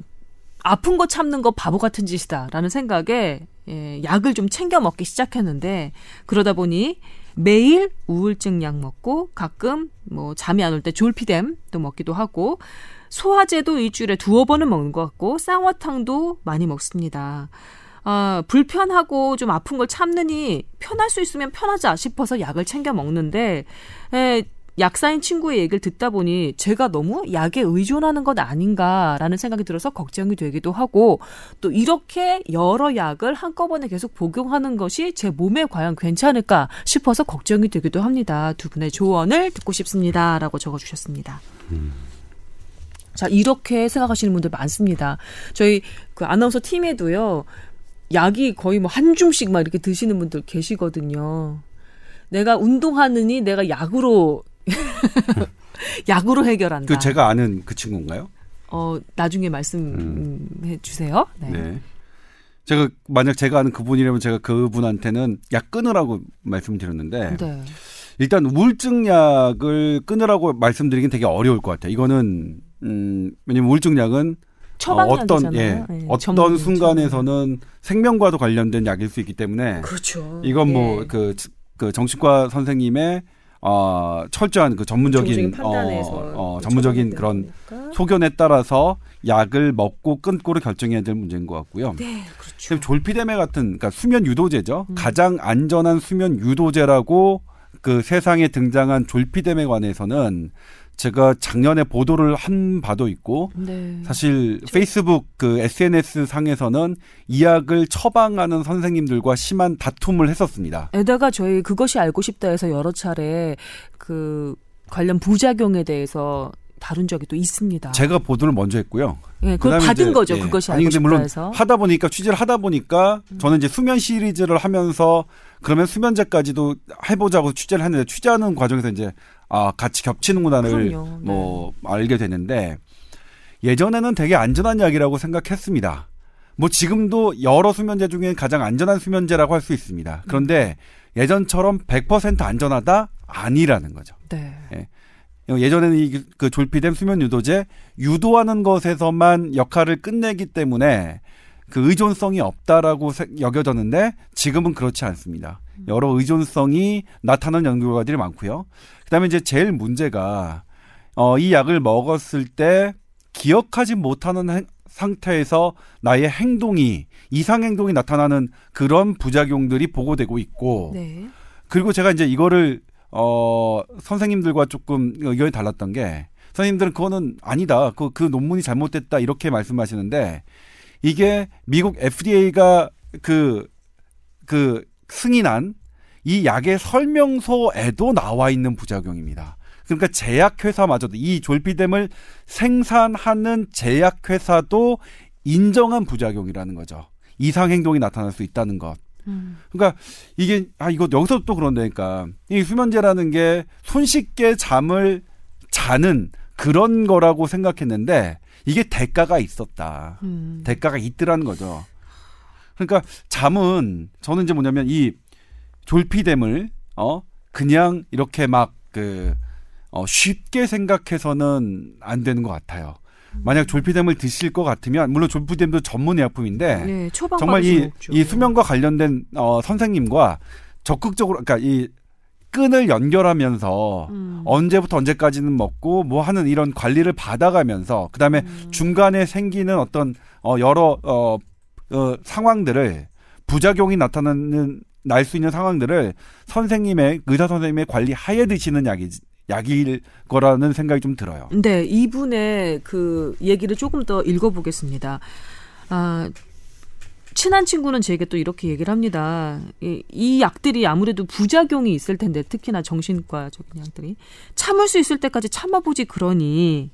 아픈 거 참는 거 바보 같은 짓이다라는 생각에 예, 약을 좀 챙겨 먹기 시작했는데 그러다 보니 매일 우울증 약 먹고 가끔 뭐 잠이 안 올 때 졸피뎀도 먹기도 하고 소화제도 일주일에 두어 번은 먹는 것 같고 쌍화탕도 많이 먹습니다. 아, 불편하고 좀 아픈 걸 참느니 편할 수 있으면 편하자 싶어서 약을 챙겨 먹는데 에, 약사인 친구의 얘기를 듣다 보니 제가 너무 약에 의존하는 것 아닌가라는 생각이 들어서 걱정이 되기도 하고 또 이렇게 여러 약을 한꺼번에 계속 복용하는 것이 제 몸에 과연 괜찮을까 싶어서 걱정이 되기도 합니다. 두 분의 조언을 듣고 싶습니다. 라고 적어주셨습니다. 음. 자, 이렇게 생각하시는 분들 많습니다. 저희 그 아나운서 팀에도요, 약이 거의 뭐 한 줌씩 막 이렇게 드시는 분들 계시거든요. 내가 운동하느니 내가 약으로 [laughs] 약으로 해결한다. 그 제가 아는 그 친구인가요? 어 나중에 말씀해 음. 주세요. 네. 네. 제가 만약 제가 아는 그분이라면 제가 그분한테는 약 끊으라고 말씀드렸는데 네. 일단 우울증 약을 끊으라고 말씀드리긴 되게 어려울 것 같아요. 이거는 음 왜냐면 우울증 약은 어, 어떤 예, 네, 어떤 순간에서는 생명과도 관련된 약일 수 있기 때문에 그렇죠. 이건 뭐그 예. 그, 그 정신과 선생님의 어, 철저한 그 전문적인 어, 어, 전문적인 그런. 소견에 따라서 약을 먹고 끊고를 결정해야 될 문제인 것 같고요. 네, 그렇죠. 졸피데메 같은 그러니까 수면 유도제죠. 음. 가장 안전한 수면 유도제라고 그 세상에 등장한 졸피뎀에 관해서는 제가 작년에 보도를 한 바도 있고 네. 사실 페이스북 그 SNS 상에서는 이 약을 처방하는 선생님들과 심한 다툼을 했었습니다. 에다가 저희 그것이 알고 싶다해서 여러 차례 그 관련 부작용에 대해서 다룬 적이 또 있습니다. 제가 보도를 먼저 했고요. 예, 그걸 받은 이제, 거죠. 예. 그것이 아니 근데 물론 해서. 하다 보니까 취재를 하다 보니까 음. 저는 이제 수면 시리즈를 하면서 그러면 수면제까지도 해보자고 취재를 했는데 취재하는 과정에서 이제 아 같이 겹치는구나를 그럼요. 뭐 네. 알게 되는데 예전에는 되게 안전한 약이라고 생각했습니다. 뭐 지금도 여러 수면제 중에 가장 안전한 수면제라고 할 수 있습니다. 그런데 예전처럼 100% 안전하다 아니라는 거죠. 네. 예. 예전에는 이 그 졸피뎀 수면 유도제 유도하는 것에서만 역할을 끝내기 때문에 그 의존성이 없다라고 여겨졌는데 지금은 그렇지 않습니다. 여러 의존성이 나타나는 연구 결과들이 많고요. 그다음에 이제 제일 문제가 어, 이 약을 먹었을 때 기억하지 못하는 행, 상태에서 나의 행동이 이상 행동이 나타나는 그런 부작용들이 보고되고 있고 네. 그리고 제가 이제 이거를 어 선생님들과 조금 의견이 달랐던 게 선생님들은 그거는 아니다. 그, 그 논문이 잘못됐다. 이렇게 말씀하시는데 이게 미국 FDA가 그, 그 승인한 이 약의 설명서에도 나와 있는 부작용입니다. 그러니까 제약회사마저도 이 졸피뎀을 생산하는 제약회사도 인정한 부작용이라는 거죠. 이상 행동이 나타날 수 있다는 것. 음. 그러니까 이게 아 이거 여기서 또 그런다니까 이 수면제라는 게 손쉽게 잠을 자는 그런 거라고 생각했는데 이게 대가가 있었다. 음. 대가가 있더라는 거죠. 그러니까 잠은 저는 이제 뭐냐면 이 졸피뎀을 어 그냥 이렇게 막그 어, 쉽게 생각해서는 안 되는 것 같아요. 만약 졸피뎀을 드실 것 같으면 물론 졸피뎀도 전문 의약품인데 네, 정말 이, 이 수면과 관련된 어, 선생님과 적극적으로 그러니까 이 끈을 연결하면서 음. 언제부터 언제까지는 먹고 뭐 하는 이런 관리를 받아가면서 그다음에 음. 중간에 생기는 어떤 어 여러 어, 어 상황들을 부작용이 나타나는 날 수 있는 상황들을 선생님의 의사 선생님의 관리 하에 드시는 약이 약일 거라는 생각이 좀 들어요. 네, 이분의 그 얘기를 조금 더 읽어보겠습니다. 아, 친한 친구는 제게 또 이렇게 얘기를 합니다. 이, 이 약들이 아무래도 부작용이 있을 텐데 특히나 정신과적인 약들이 참을 수 있을 때까지 참아보지 그러니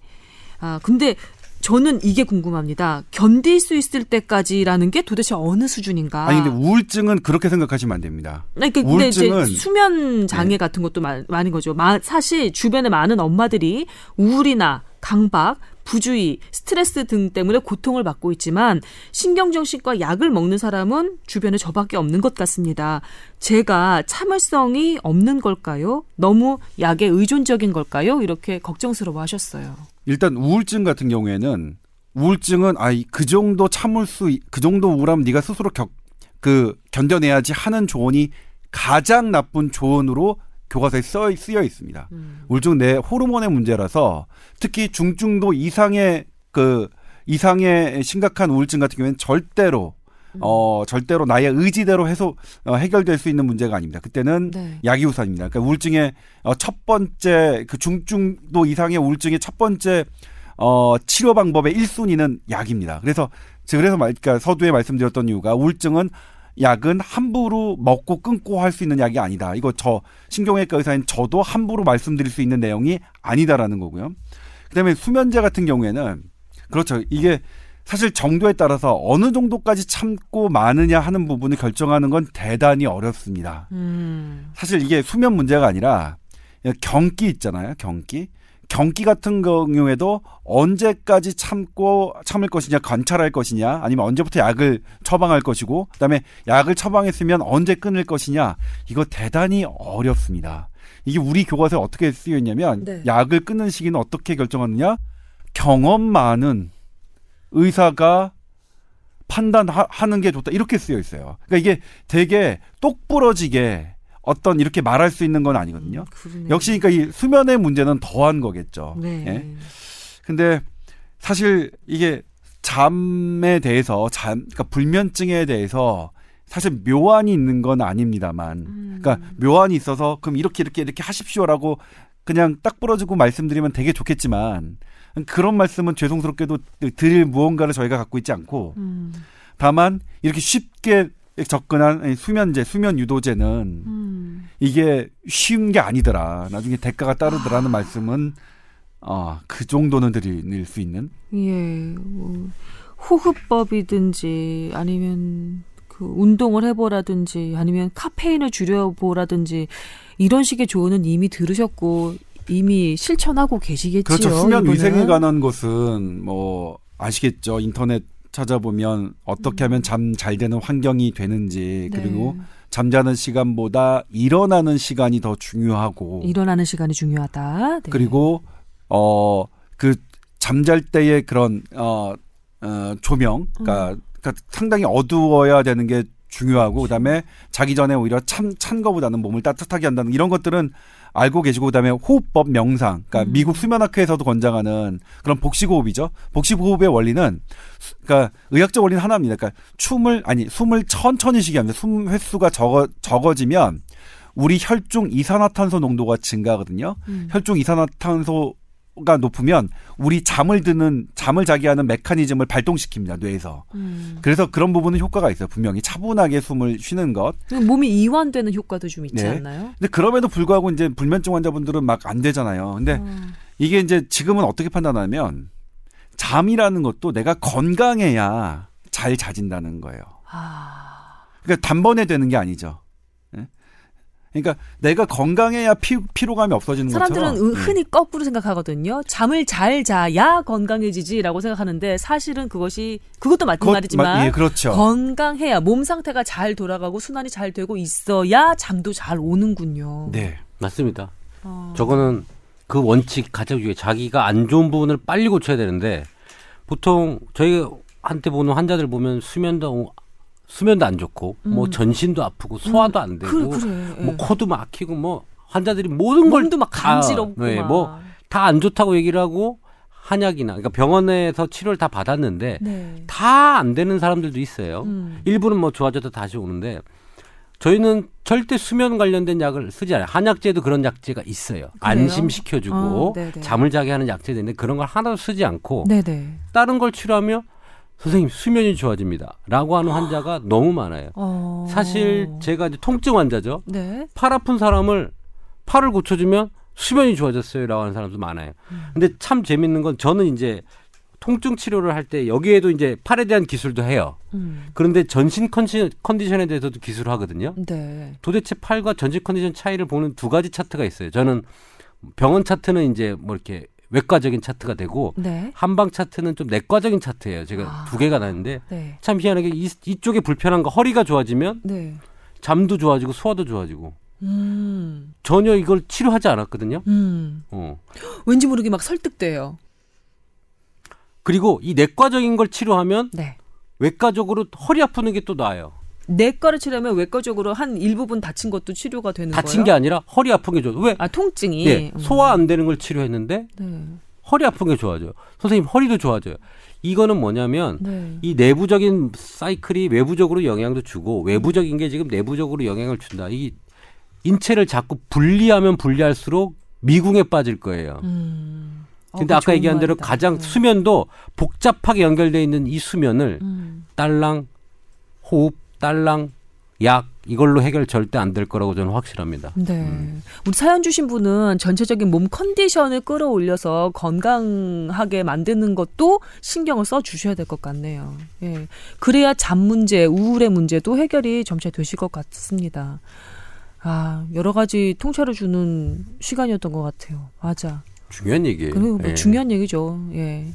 아 근데 저는 이게 궁금합니다. 견딜 수 있을 때까지라는 게 도대체 어느 수준인가? 아니 근데 우울증은 그렇게 생각하시면 안 됩니다. 아니, 그러니까 우울증은 수면 장애 네. 같은 것도 많은 거죠. 마, 사실 주변에 많은 엄마들이 우울이나 강박, 부주의, 스트레스 등 때문에 고통을 받고 있지만 신경정신과 약을 먹는 사람은 주변에 저밖에 없는 것 같습니다. 제가 참을성이 없는 걸까요? 너무 약에 의존적인 걸까요? 이렇게 걱정스러워 하셨어요. 일단 우울증 같은 경우에는 우울증은 아이 그 정도 참을 수 그 정도 우울하면 네가 스스로 격, 그 견뎌내야지 하는 조언이 가장 나쁜 조언으로 교과서에 써, 쓰여 있습니다. 음. 우울증은 내 호르몬의 문제라서 특히 중증도 이상의 그 이상의 심각한 우울증 같은 경우에는 절대로 음. 어 절대로 나의 의지대로 해소 어, 해결될 수 있는 문제가 아닙니다. 그때는 네. 약이 우선입니다. 그러니까 우울증의 어, 첫 번째 그 중증도 이상의 우울증의 첫 번째 어 치료 방법의 1순위는 약입니다. 그래서 그래서 말 그러니까 서두에 말씀드렸던 이유가 우울증은 약은 함부로 먹고 끊고 할 수 있는 약이 아니다. 이거 저 신경외과 의사인 저도 함부로 말씀드릴 수 있는 내용이 아니다라는 거고요. 그다음에 수면제 같은 경우에는 그렇죠. 이게 사실 정도에 따라서 어느 정도까지 참고 마느냐 하는 부분을 결정하는 건 대단히 어렵습니다. 음. 사실 이게 수면 문제가 아니라 경기 있잖아요. 경기. 경기 같은 경우에도 언제까지 참고 참을 것이냐 관찰할 것이냐 아니면 언제부터 약을 처방할 것이고 그다음에 약을 처방했으면 언제 끊을 것이냐 이거 대단히 어렵습니다. 이게 우리 교과서에 어떻게 쓰여 있냐면 네. 약을 끊는 시기는 어떻게 결정하느냐 경험 많은 의사가 판단하는 게 좋다 이렇게 쓰여 있어요. 그러니까 이게 되게 똑부러지게 어떤 이렇게 말할 수 있는 건 아니거든요. 음, 역시 그러니까 이 수면의 문제는 더한 거겠죠. 네. 예? 근데 사실 이게 잠에 대해서 잠 그러니까 불면증에 대해서 사실 묘안이 있는 건 아닙니다만 음. 그러니까 묘안이 있어서 그럼 이렇게 이렇게 이렇게 하십시오라고 그냥 딱 부러지고 말씀드리면 되게 좋겠지만 그런 말씀은 죄송스럽게도 드릴 무언가를 저희가 갖고 있지 않고 음. 다만 이렇게 쉽게 접근한 수면제, 수면 유도제는 음. 이게 쉬운 게 아니더라. 나중에 대가가 따르더라는 아. 말씀은 어, 그 정도는 드릴 수 있는. 예. 뭐, 호흡법이든지 아니면 그 운동을 해보라든지 아니면 카페인을 줄여보라든지 이런 식의 조언은 이미 들으셨고 이미 실천하고 계시겠지요. 그렇죠. 수면 이거는. 위생에 관한 것은 뭐 아시겠죠. 인터넷 찾아보면 어떻게 하면 음. 잠잘 되는 환경이 되는지 네. 그리고 잠자는 시간보다 일어나는 시간이 더 중요하고 일어나는 시간이 중요하다. 네. 그리고 어 그 잠잘 때의 그런 어, 어 조명, 그러니까, 음. 그러니까 상당히 어두워야 되는 게 중요하고 그다음에 자기 전에 오히려 찬, 찬 거보다는 몸을 따뜻하게 한다는 이런 것들은 알고 계시고 그다음에 호흡법 명상 그러니까 음. 미국 수면학회에서도 권장하는 그런 복식호흡이죠. 복식호흡의 원리는 그러니까 의학적 원리는 하나입니다. 그러니까 춤을 아니 숨을 천천히 쉬게 합니다. 숨 횟수가 적어 적어지면 우리 혈중 이산화탄소 농도가 증가하거든요. 음. 혈중 이산화탄소 가 높으면 우리 잠을 드는 잠을 자게 하는 메커니즘을 발동시킵니다 뇌에서. 음. 그래서 그런 부분은 효과가 있어요. 분명히 차분하게 숨을 쉬는 것. 몸이 이완되는 효과도 좀 있지 네. 않나요? 근데 그럼에도 불구하고 이제 불면증 환자분들은 막 안 되잖아요. 근데 음. 이게 이제 지금은 어떻게 판단하면 잠이라는 것도 내가 건강해야 잘 자진다는 거예요. 아. 그러니까 단번에 되는 게 아니죠. 그러니까 내가 건강해야 피, 피로감이 없어지는 사람들은 것처럼. 사람들은 흔히 네. 거꾸로 생각하거든요. 잠을 잘 자야 건강해지지라고 생각하는데 사실은 그것이 그것도 맞는 거, 말이지만 예, 그렇죠. 건강해야 몸 상태가 잘 돌아가고 순환이 잘 되고 있어야 잠도 잘 오는군요. 네, 맞습니다. 어. 저거는 그 원칙 가장 중에 자기가 안 좋은 부분을 빨리 고쳐야 되는데 보통 저희 한테 보는 환자들 보면 수면도 수면도 안 좋고 뭐 음. 뭐 전신도 아프고 소화도 안 되고 그. 뭐 예. 코도 막히고 뭐 환자들이 모든 걸도 막 간지럽고 네, 뭐다 안 좋다고 얘기를 하고 한약이나 그러니까 병원에서 치료를 다 받았는데 네. 다안 되는 사람들도 있어요. 음. 일부는 뭐 좋아져도 다시 오는데 저희는 절대 수면 관련된 약을 쓰지 않아요. 한약제도 그런 약제가 있어요. 안심시켜주고 어, 잠을 자게 하는 약제도 있는데 그런 걸 하나도 쓰지 않고 네네. 다른 걸 치료하며 선생님 수면이 좋아집니다. 라고 하는 환자가 너무 많아요. 어... 사실 제가 이제 통증 환자죠. 네. 팔 아픈 사람을 팔을 고쳐주면 수면이 좋아졌어요. 라고 하는 사람도 많아요. 음. 근데 참 재밌는 건 저는 이제 통증 치료를 할 때 여기에도 이제 팔에 대한 기술도 해요. 음. 그런데 전신 컨디션 에 대해서도 기술을 하거든요. 네. 도대체 팔과 전신 컨디션 차이를 보는 두 가지 차트가 있어요. 저는 병원 차트는 이제 뭐 이렇게 외과적인 차트가 되고 네. 한방 차트는 좀 내과적인 차트예요. 제가 아. 두 개가 나는데 네. 참 희한하게 이, 이쪽에 불편한 거 허리가 좋아지면 네. 잠도 좋아지고 소화도 좋아지고 음. 전혀 이걸 치료하지 않았거든요. 음. 어. 왠지 모르게 막 설득돼요. 그리고 이 내과적인 걸 치료하면 네. 외과적으로 허리 아프는 게 또 나아요. 내과를 치료하면 외과적으로 한 일부분 다친 것도 치료가 되는 거예요? 다친 게 아니라 허리 아픈 게 좋아. 왜? 아 통증이. 네, 소화 안 되는 걸 치료했는데 네. 허리 아픈 게 좋아져요. 선생님 허리도 좋아져요. 이거는 뭐냐면 네. 이 내부적인 사이클이 외부적으로 영향도 주고 외부적인 게 지금 내부적으로 영향을 준다. 이 인체를 자꾸 분리하면 분리할수록 미궁에 빠질 거예요. 음. 어, 근데 아까 얘기한 대로 말이다. 가장 네. 수면도 복잡하게 연결돼 있는 이 수면을 음. 딸랑 호흡 딸랑 약 이걸로 해결 절대 안 될 거라고 저는 확실합니다. 네. 음. 우리 사연 주신 분은 전체적인 몸 컨디션을 끌어올려서 건강하게 만드는 것도 신경을 써 주셔야 될 것 같네요. 예. 그래야 잠 문제, 우울의 문제도 해결이 점차 되실 것 같습니다. 아, 여러 가지 통찰을 주는 시간이었던 것 같아요. 맞아. 중요한 얘기예요. 뭐 예. 중요한 얘기죠. 예.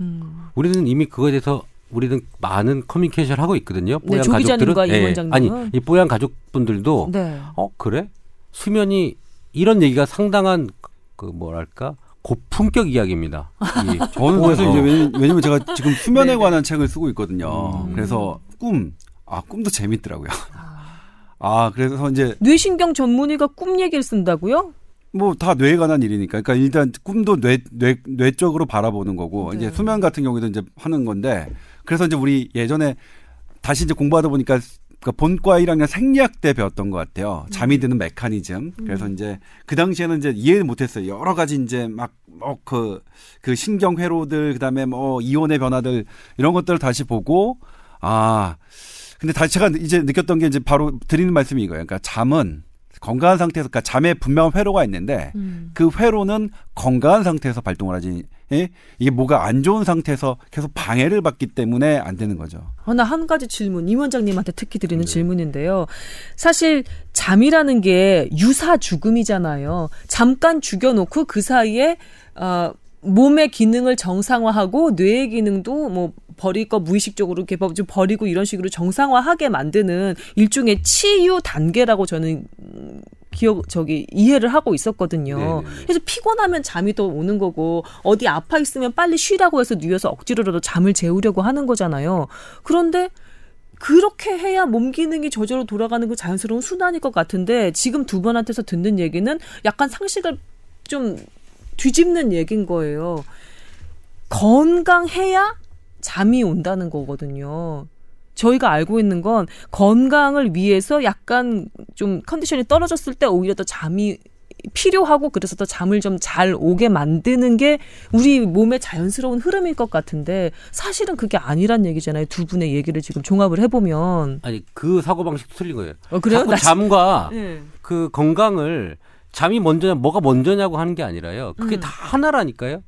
음. 우리는 이미 그거에 대해서 우리는 많은 커뮤니케이션을 하고 있거든요. 뽀얀 네, 가족들은 예, 아니 이 뽀얀 가족분들도 네. 어 그래 수면이 이런 얘기가 상당한 그 뭐랄까 고품격 이야기입니다. [laughs] 저는 그래서 이제 왜냐면 제가 지금 수면에 네, 네. 관한 책을 쓰고 있거든요. 음. 그래서 꿈, 아 꿈도 재밌더라고요. 아. 아 그래서 이제 뇌신경 전문의가 꿈 얘기를 쓴다고요? 뭐 다 뇌에 관한 일이니까. 그러니까 일단 꿈도 뇌, 뇌, 뇌적으로 바라보는 거고, 네. 이제 수면 같은 경우에도 이제 하는 건데, 그래서 이제 우리 예전에 다시 이제 공부하다 보니까 그 본과 1학년 생리학 때 배웠던 것 같아요. 잠이 드는 메커니즘. 그래서 음. 이제 그 당시에는 이제 이해를 못했어요. 여러 가지 이제 막뭐그그 신경 회로들 그다음에 뭐 이온의 변화들 이런 것들을 다시 보고 아 근데 다시 제가 이제 느꼈던 게 이제 바로 드리는 말씀이 이거예요. 그러니까 잠은 건강한 상태에서 그러니까 잠에 분명한 회로가 있는데 음. 그 회로는 건강한 상태에서 발동을 하지 예? 이게 뭐가 안 좋은 상태에서 계속 방해를 받기 때문에 안 되는 거죠. 어, 나한 가지 질문, 임 원장님한테 특히 드리는 네. 질문인데요. 사실 잠이라는 게 유사 죽음이잖아요. 잠깐 죽여놓고 그 사이에 어, 몸의 기능을 정상화하고 뇌의 기능도 뭐 버릴 거 무의식적으로 이렇게 좀 버리고 이런 식으로 정상화하게 만드는 일종의 치유 단계라고 저는 기억 저기 이해를 하고 있었거든요. 네네. 그래서 피곤하면 잠이 더 오는 거고 어디 아파 있으면 빨리 쉬라고 해서 누워서 억지로라도 잠을 재우려고 하는 거잖아요. 그런데 그렇게 해야 몸 기능이 저절로 돌아가는 그 자연스러운 순환일 것 같은데 지금 두 분한테서 듣는 얘기는 약간 상식을 좀 뒤집는 얘기인 거예요. 건강해야 잠이 온다는 거거든요. 저희가 알고 있는 건 건강을 위해서 약간 좀 컨디션이 떨어졌을 때 오히려 더 잠이 필요하고 그래서 더 잠을 좀 잘 오게 만드는 게 우리 몸의 자연스러운 흐름일 것 같은데 사실은 그게 아니란 얘기잖아요. 두 분의 얘기를 지금 종합을 해보면 아니 그 사고 방식 틀린 거예요. 어, 그래요? 자꾸 잠과 네. 그 건강을 잠이 먼저냐 뭐가 먼저냐고 하는 게 아니라요. 그게 음. 다 하나라니까요.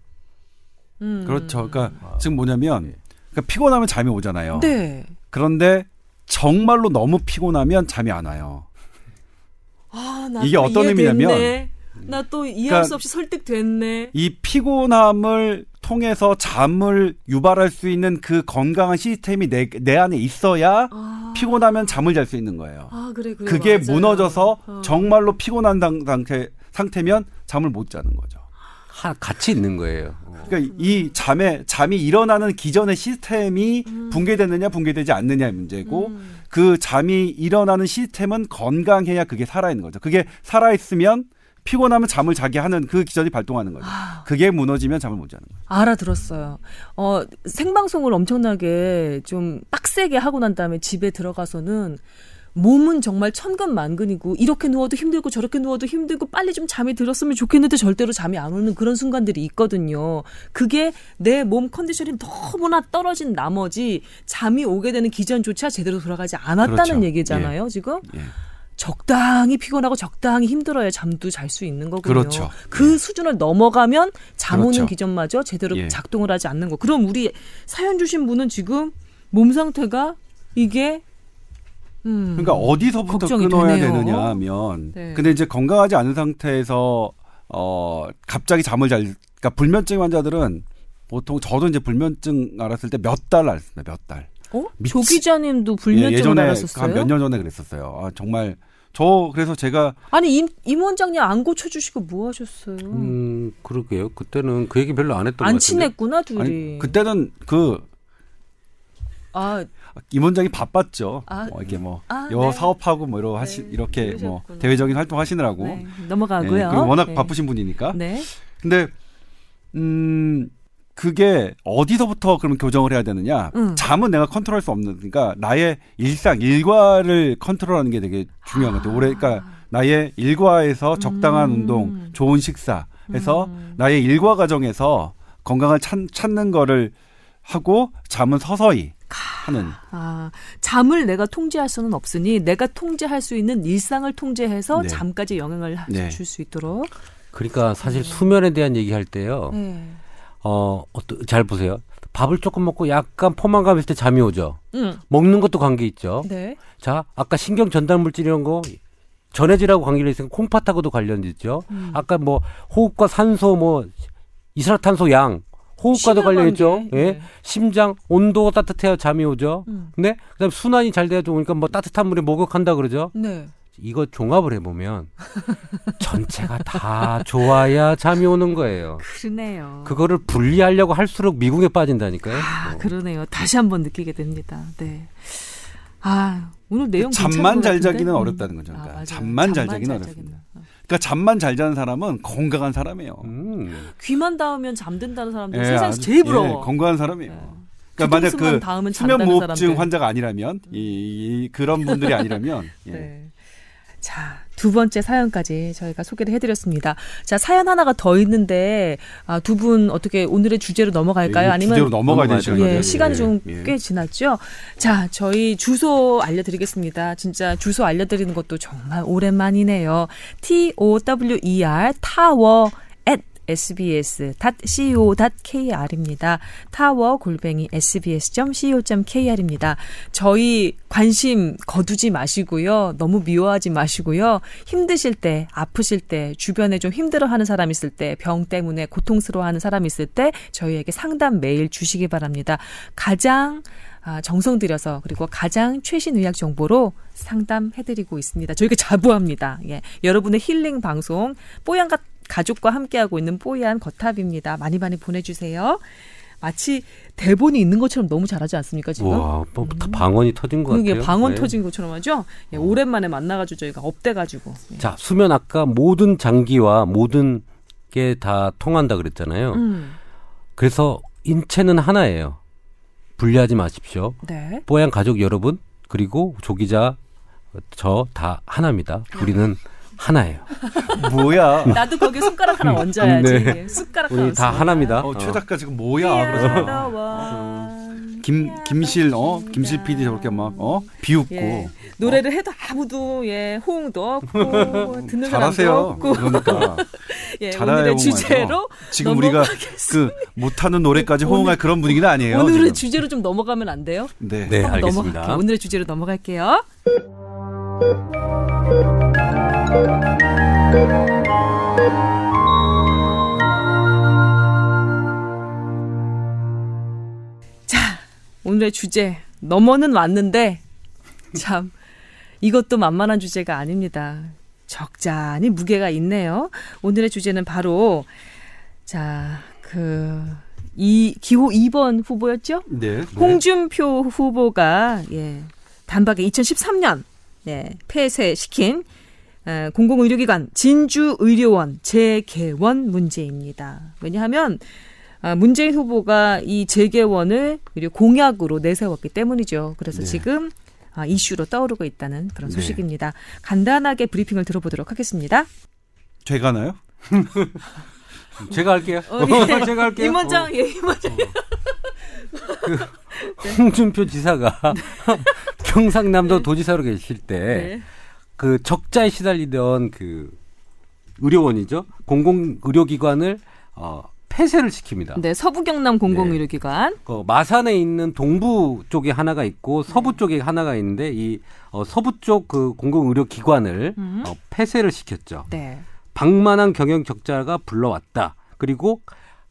음. 그렇죠. 그러니까 아. 지금 뭐냐면 그러니까 피곤하면 잠이 오잖아요. 네. 그런데 정말로 너무 피곤하면 잠이 안 와요. 아, 이게 어떤 의미냐면 나 또 이해할 그러니까 수 없이 설득됐네. 이 피곤함을 통해서 잠을 유발할 수 있는 그 건강한 시스템이 내, 내 안에 있어야 아. 피곤하면 잠을 잘 수 있는 거예요. 아, 그래, 그래. 그게 맞아요. 무너져서 어. 정말로 피곤한 상태, 상태면 잠을 못 자는 거죠. 하, 같이 있는 거예요. 그러니까 이 잠에 잠이 일어나는 기존의 시스템이 음. 붕괴되느냐 붕괴되지 않느냐의 문제고 음. 그 잠이 일어나는 시스템은 건강해야 그게 살아 있는 거죠. 그게 살아 있으면 피곤하면 잠을 자게 하는 그 기전이 발동하는 거죠. 아. 그게 무너지면 잠을 못 자는 거예요. 알아들었어요. 어, 생방송을 엄청나게 좀 빡세게 하고 난 다음에 집에 들어가서는 몸은 정말 천근만근이고 이렇게 누워도 힘들고 저렇게 누워도 힘들고 빨리 좀 잠이 들었으면 좋겠는데 절대로 잠이 안 오는 그런 순간들이 있거든요. 그게 내 몸 컨디션이 너무나 떨어진 나머지 잠이 오게 되는 기전조차 제대로 돌아가지 않았다는 그렇죠. 얘기잖아요, 예. 지금. 예. 적당히 피곤하고 적당히 힘들어야 잠도 잘 수 있는 거군요. 그렇죠. 그 예. 수준을 넘어가면 잠 오는 그렇죠. 기전마저 제대로 예. 작동을 하지 않는 거. 그럼 우리 사연 주신 분은 지금 몸 상태가 이게 음, 그러니까 어디서부터 끊어야 되네요. 되느냐 하면 네. 근데 이제 건강하지 않은 상태에서 어 갑자기 잠을 잘 그러니까 불면증 환자들은 보통 저도 이제 불면증 알았을 때 몇 달 알았습니다. 몇 달. 어? 조 기자님도 불면증 예, 알았었어요? 한몇 년 전에 그랬었어요. 아, 정말 저 그래서 제가 아니 임, 임 원장님 안 고쳐 주시고 뭐 하셨어요? 음 그러게요. 그때는 그 얘기 별로 안 했던 것 같은데. 안 친했구나 둘이. 아니, 그때는 그 아, 임 원장이 바빴죠. 아, 뭐 이렇게 뭐 아, 여 네. 사업하고 뭐 이러 하시 네, 이렇게 그러셨구나. 뭐 대외적인 활동 하시느라고 네, 넘어가고요. 네, 워낙 네. 바쁘신 분이니까. 네. 근데 음 그게 어디서부터 그러면 교정을 해야 되느냐? 음. 잠은 내가 컨트롤할 수 없는 그러니까 나의 일상 일과를 컨트롤하는 게 되게 중요한 것 같아요. 올해 그러니까 나의 일과에서 적당한 음. 운동, 좋은 식사 해서 음. 나의 일과 과정에서 건강을 찾, 찾는 거를 하고 잠은 서서히 하는. 아, 잠을 내가 통제할 수는 없으니 내가 통제할 수 있는 일상을 통제해서 네. 잠까지 영향을 네. 줄수 있도록. 그러니까 사실 네. 수면에 대한 얘기할 때요. 네. 어, 어떠, 잘 보세요. 밥을 조금 먹고 약간 포만감 있을 때 잠이 오죠. 음. 먹는 것도 관계 있죠. 네. 자, 아까 신경 전달 물질 이런 거 전해지라고 관계를 있으면 콩팥하고도 관련이 있죠. 음. 아까 뭐 호흡과 산소 뭐 이산화탄소 양 호흡과도 관련 있죠. 예. 네. 심장 온도 따뜻해야 잠이 오죠. 음. 네. 그다음 순환이 잘 돼야 좋으니까 뭐 따뜻한 물에 목욕한다 그러죠. 네. 이거 종합을 해보면 전체가 다 [laughs] 좋아야 잠이 오는 거예요. 그러네요. 그거를 분리하려고 할수록 미국에 빠진다니까요. 아, 어. 그러네요. 다시 한번 느끼게 됩니다. 네. 아, 오늘 내용 잠만 잘 자기는 어렵다는 거죠. 그러니까 아, 잠만, 잠만 잘 자기는 어렵습니다. 그러니까 잠만 잘 자는 사람은 건강한 사람이에요. 음. 귀만 닿으면 잠든다는 사람들 예, 세상에서 제일 부러워. 예, 건강한 사람이에요. 예. 그러니까 만약 그 수면무호흡증 환자가 아니라면 이, 이, 그런 분들이 아니라면 [laughs] 예. 네. 자, 두 번째 사연까지 저희가 소개를 해드렸습니다. 자, 사연 하나가 더 있는데, 아, 두 분 어떻게 오늘의 주제로 넘어갈까요? 예, 아니면. 주제로 넘어가야 되는 시간 예, 시간이 좀꽤 예. 지났죠? 자, 저희 주소 알려드리겠습니다. 진짜 주소 알려드리는 것도 정말 오랜만이네요. T-O-W-E-R, 타워, sbs.co.kr입니다. 타워 골뱅이 sbs.co.kr입니다. 저희 관심 거두지 마시고요. 너무 미워하지 마시고요. 힘드실 때, 아프실 때, 주변에 좀 힘들어하는 사람 있을 때, 병 때문에 고통스러워하는 사람 있을 때 저희에게 상담 메일 주시기 바랍니다. 가장 아, 정성 들여서 그리고 가장 최신 의학 정보로 상담해드리고 있습니다. 저희가 자부합니다. 예. 여러분의 힐링 방송 뽀얀 가족과 함께하고 있는 뽀얀 거탑입니다. 많이 많이 보내주세요. 마치 대본이 있는 것처럼 너무 잘하지 않습니까 지금? 와, 뭐 음. 방언이 터진 것 그게 같아요. 방언 네. 터진 것처럼 하죠. 예, 오랜만에 만나가지고 저희가 up돼가지고. 예. 자, 수면 아까 모든 장기와 모든 게 다 통한다 그랬잖아요. 음. 그래서 인체는 하나예요. 분리하지 마십시오. 네. 뽀얀 가족 여러분 그리고 조기자 저 다 하나입니다. 우리는 하나예요. [laughs] 뭐야? 나도 거기 손가락 하나 얹어야지. 네. 숟가락 우리 하나 다 하나입니다. 어, 최 작가 지금 뭐야? 그래서 김 김실 어 김실 PD 저렇게 막어 비웃고 예. 노래를 해도 아무도 예 호응도 없고 [laughs] 듣는 사람도 없고 그러니까 [laughs] 예, 오늘의 주제로 지금 우리가 그 못하는 노래까지 호응할 그런 분위기는 아니에요. 오늘의 지금. 주제로 좀 넘어가면 안 돼요? 네, 네 알겠습니다. 넘어갈게요. 오늘의 주제로 넘어갈게요. 자, 오늘의 주제 넘어는 왔는데 참 이것도 만만한 주제가 아닙니다. 적잖이 무게가 있네요. 오늘의 주제는 바로 자, 그 이 기호 2번 후보였죠? 네. 홍준표 후보가 예. 단박에 2013년 네, 폐쇄시킨 공공의료기관 진주의료원 재개원 문제입니다. 왜냐하면 아, 문재인 후보가 이 재개원을 공약으로 내세웠기 때문이죠. 그래서 네. 지금 아, 이슈로 떠오르고 있다는 그런 네. 소식입니다. 네. 간단하게 브리핑을 들어보도록 하겠습니다. 제가 나요? [laughs] 제가 할게요. 어, 예. [laughs] 제가 할게요. 임 원장, 어. 예, 임 원장. 그 홍준표 지사가 [laughs] 경상남도 네. 도지사로 계실 때 그 적자에 시달리던 그 의료원이죠. 공공 의료기관을 어 폐쇄를 시킵니다. 네, 서부 경남 공공 의료기관. 네. 그 마산에 있는 동부 쪽에 하나가 있고 서부 네. 쪽에 하나가 있는데 이 어, 서부 쪽 그 공공 의료기관을 음. 어, 폐쇄를 시켰죠. 네. 방만한 경영 적자가 불러왔다. 그리고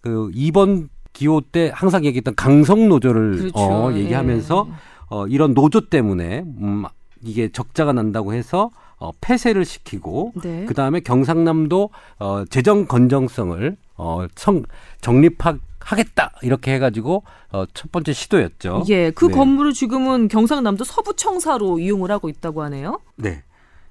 그 이번 기호 때 항상 얘기했던 강성 노조를 그렇죠. 어, 얘기하면서 네. 어, 이런 노조 때문에 음, 이게 적자가 난다고 해서 어, 폐쇄를 시키고 네. 그 다음에 경상남도 어, 재정 건정성을 어, 성, 정립하겠다 이렇게 해가지고 어, 첫 번째 시도였죠. 예, 그 네. 건물을 지금은 경상남도 서부청사로 이용을 하고 있다고 하네요. 네,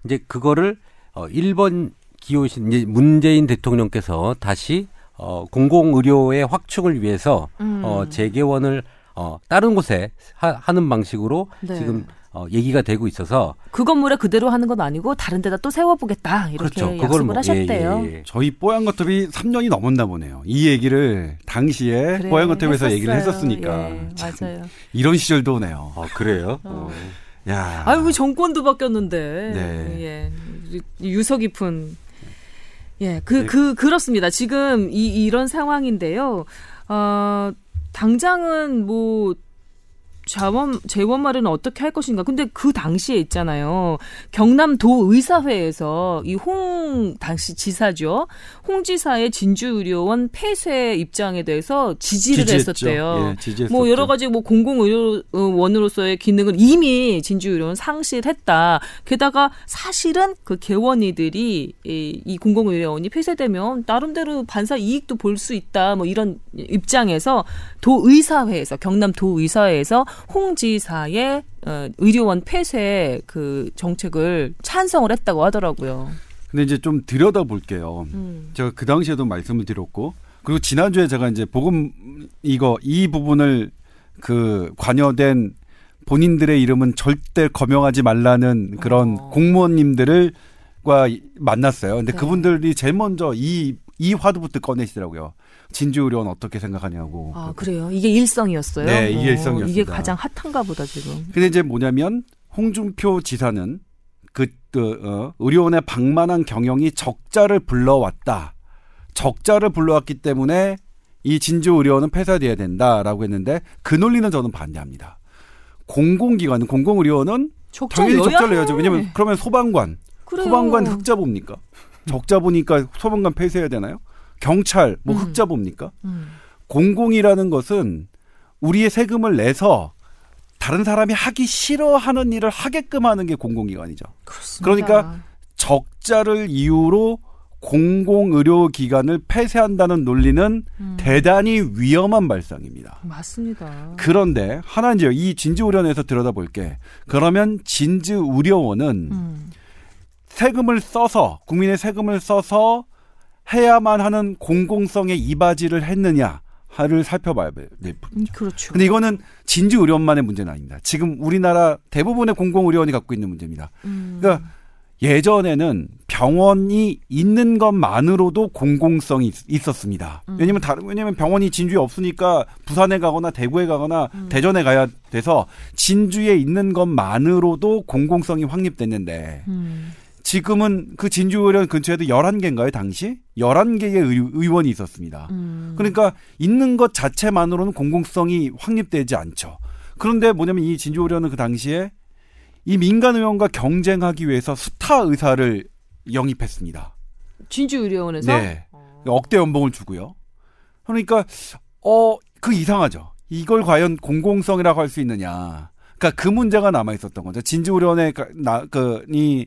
이제 그거를 어, 1번 기호신 이제 문재인 대통령께서 다시 어, 공공의료의 확충을 위해서 음. 어, 재개원을 어, 다른 곳에 하, 는 방식으로 네. 지금 어, 얘기가 되고 있어서 그 건물에 그대로 하는 건 아니고 다른 데다 또 세워보겠다 이렇게 그렇죠. 약속을 뭐, 하셨대요. 예, 예, 예. 저희 뽀얀거탑이 3년이 넘었나 보네요. 이 얘기를 당시에 그래, 뽀얀거탑에서 얘기를 했었으니까 예, 맞아요. 이런 시절도 오네요. 아, 그래요? 어. 어. 야, 아유 정권도 바뀌었는데 네. 예. 유서 깊은 예, 그, 네. 그, 그렇습니다. 지금 이, 이런 상황인데요. 어, 당장은 뭐, 자원 재원 마련은 어떻게 할 것인가. 근데 그 당시에 있잖아요. 경남도 의사회에서 이 홍 당시 지사죠. 홍 지사의 진주의료원 폐쇄 입장에 대해서 지지를 지지했죠. 했었대요. 예, 뭐 여러 가지 뭐 공공의료원으로서의 기능을 이미 진주의료원 상실했다. 게다가 사실은 그 개원이들이 이, 이 공공의료원이 폐쇄되면 나름대로 반사 이익도 볼 수 있다. 뭐 이런 입장에서 도의사회에서 경남 도의사회에서 홍 지사의 어, 의료원 폐쇄 그 정책을 찬성을 했다고 하더라고요. 근데 이제 좀 들여다 볼게요. 음. 제가 그 당시에도 말씀을 드렸고 그리고 지난주에 제가 이제 복음 이거 이 부분을 그 관여된 본인들의 이름은 절대 거명하지 말라는 그런 어. 공무원님들을 과 만났어요. 근데 네. 그분들이 제일 먼저 이, 이 화두부터 꺼내시더라고요. 진주 의료원 어떻게 생각하냐고. 아 그래요? 이게 일성이었어요? 네, 이게 어, 일성이었습니다. 이게 가장 핫한가 보다 지금. 근데 이제 뭐냐면 홍준표 지사는 그, 그 어, 의료원의 방만한 경영이 적자를 불러왔다. 적자를 불러왔기 때문에 이 진주 의료원은 폐쇄돼야 된다라고 했는데 그 논리는 저는 반대합니다. 공공기관, 공공의료원은 당연히 적자를 내야죠. 왜냐면 그러면 소방관, 그래요. 소방관 흑자 봅니까? 적자 보니까 소방관 폐쇄해야 되나요? 경찰 뭐 음. 흑자 봅니까? 음. 공공이라는 것은 우리의 세금을 내서 다른 사람이 하기 싫어하는 일을 하게끔 하는 게 공공기관이죠. 그렇습니다. 그러니까 적자를 이유로 공공의료기관을 폐쇄한다는 논리는 음. 대단히 위험한 발상입니다. 맞습니다. 그런데 하나 이제 이 진주의료원에서 들여다볼게. 그러면 진주의료원은 음. 세금을 써서 국민의 세금을 써서 해야만 하는 공공성의 이바지를 했느냐. 를 살펴봐야 될 음, 그렇죠. 근데 이거는 진주 의료원만의 문제는 아닙니다. 지금 우리나라 대부분의 공공 의료원이 갖고 있는 문제입니다. 음. 그러니까 예전에는 병원이 있는 것만으로도 공공성이 있었습니다. 음. 왜냐면 다른 왜냐면 병원이 진주에 없으니까 부산에 가거나 대구에 가거나 음. 대전에 가야 돼서 진주에 있는 것만으로도 공공성이 확립됐는데 음. 지금은 그 진주의원 근처에도 11개인가요, 당시? 11개의 의, 원이 있었습니다. 음. 그러니까 있는 것 자체만으로는 공공성이 확립되지 않죠. 그런데 뭐냐면 이 진주의원은 그 당시에 이 민간 의원과 경쟁하기 위해서 스타 의사를 영입했습니다. 진주의료원에서? 네. 어. 억대 연봉을 주고요. 그러니까 어 그 이상하죠. 이걸 과연 공공성이라고 할 수 있느냐. 그러니까 그 문제가 남아 있었던 거죠. 진주의료원의 그이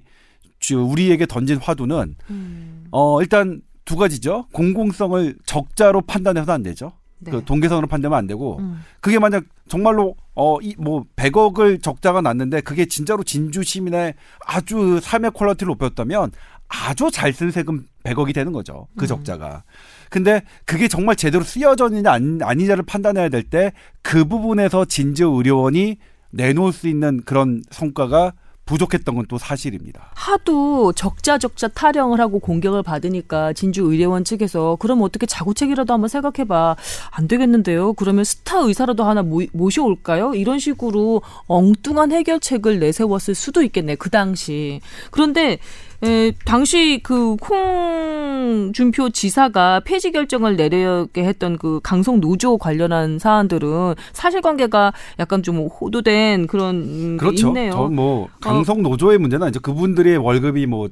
우리에게 던진 화두는 음. 어 일단 두 가지죠. 공공성을 적자로 판단해서는 안 되죠. 네. 그 동계성으로 판단하면 안 되고 음. 그게 만약 정말로 어이뭐 100억을 적자가 났는데 그게 진짜로 진주 시민의 아주 삶의 quality를 높였다면 아주 잘 쓴 세금 100억이 되는 거죠. 그 음. 적자가. 근데 그게 정말 제대로 쓰여졌느냐 아니냐를 판단해야 될 때 그 부분에서 진주 의료원이 내놓을 수 있는 그런 성과가 부족했던 건 또 사실입니다. 하도 적자 적자 타령을 하고 공격을 받으니까 진주 의료원 측에서 그럼 어떻게 자구책이라도 한번 생각해봐 안 되겠는데요. 그러면 스타 의사라도 하나 모, 모셔올까요? 이런 식으로 엉뚱한 해결책을 내세웠을 수도 있겠네 그 당시. 그런데 에, 당시 그 콩준표 지사가 폐지 결정을 내려게 했던 그 강성 노조 관련한 사안들은 사실관계가 약간 좀 호도된 그런 그렇죠. 있네요. 저뭐 강성 노조의 문제는 아니죠. 그분들의 월급이 뭐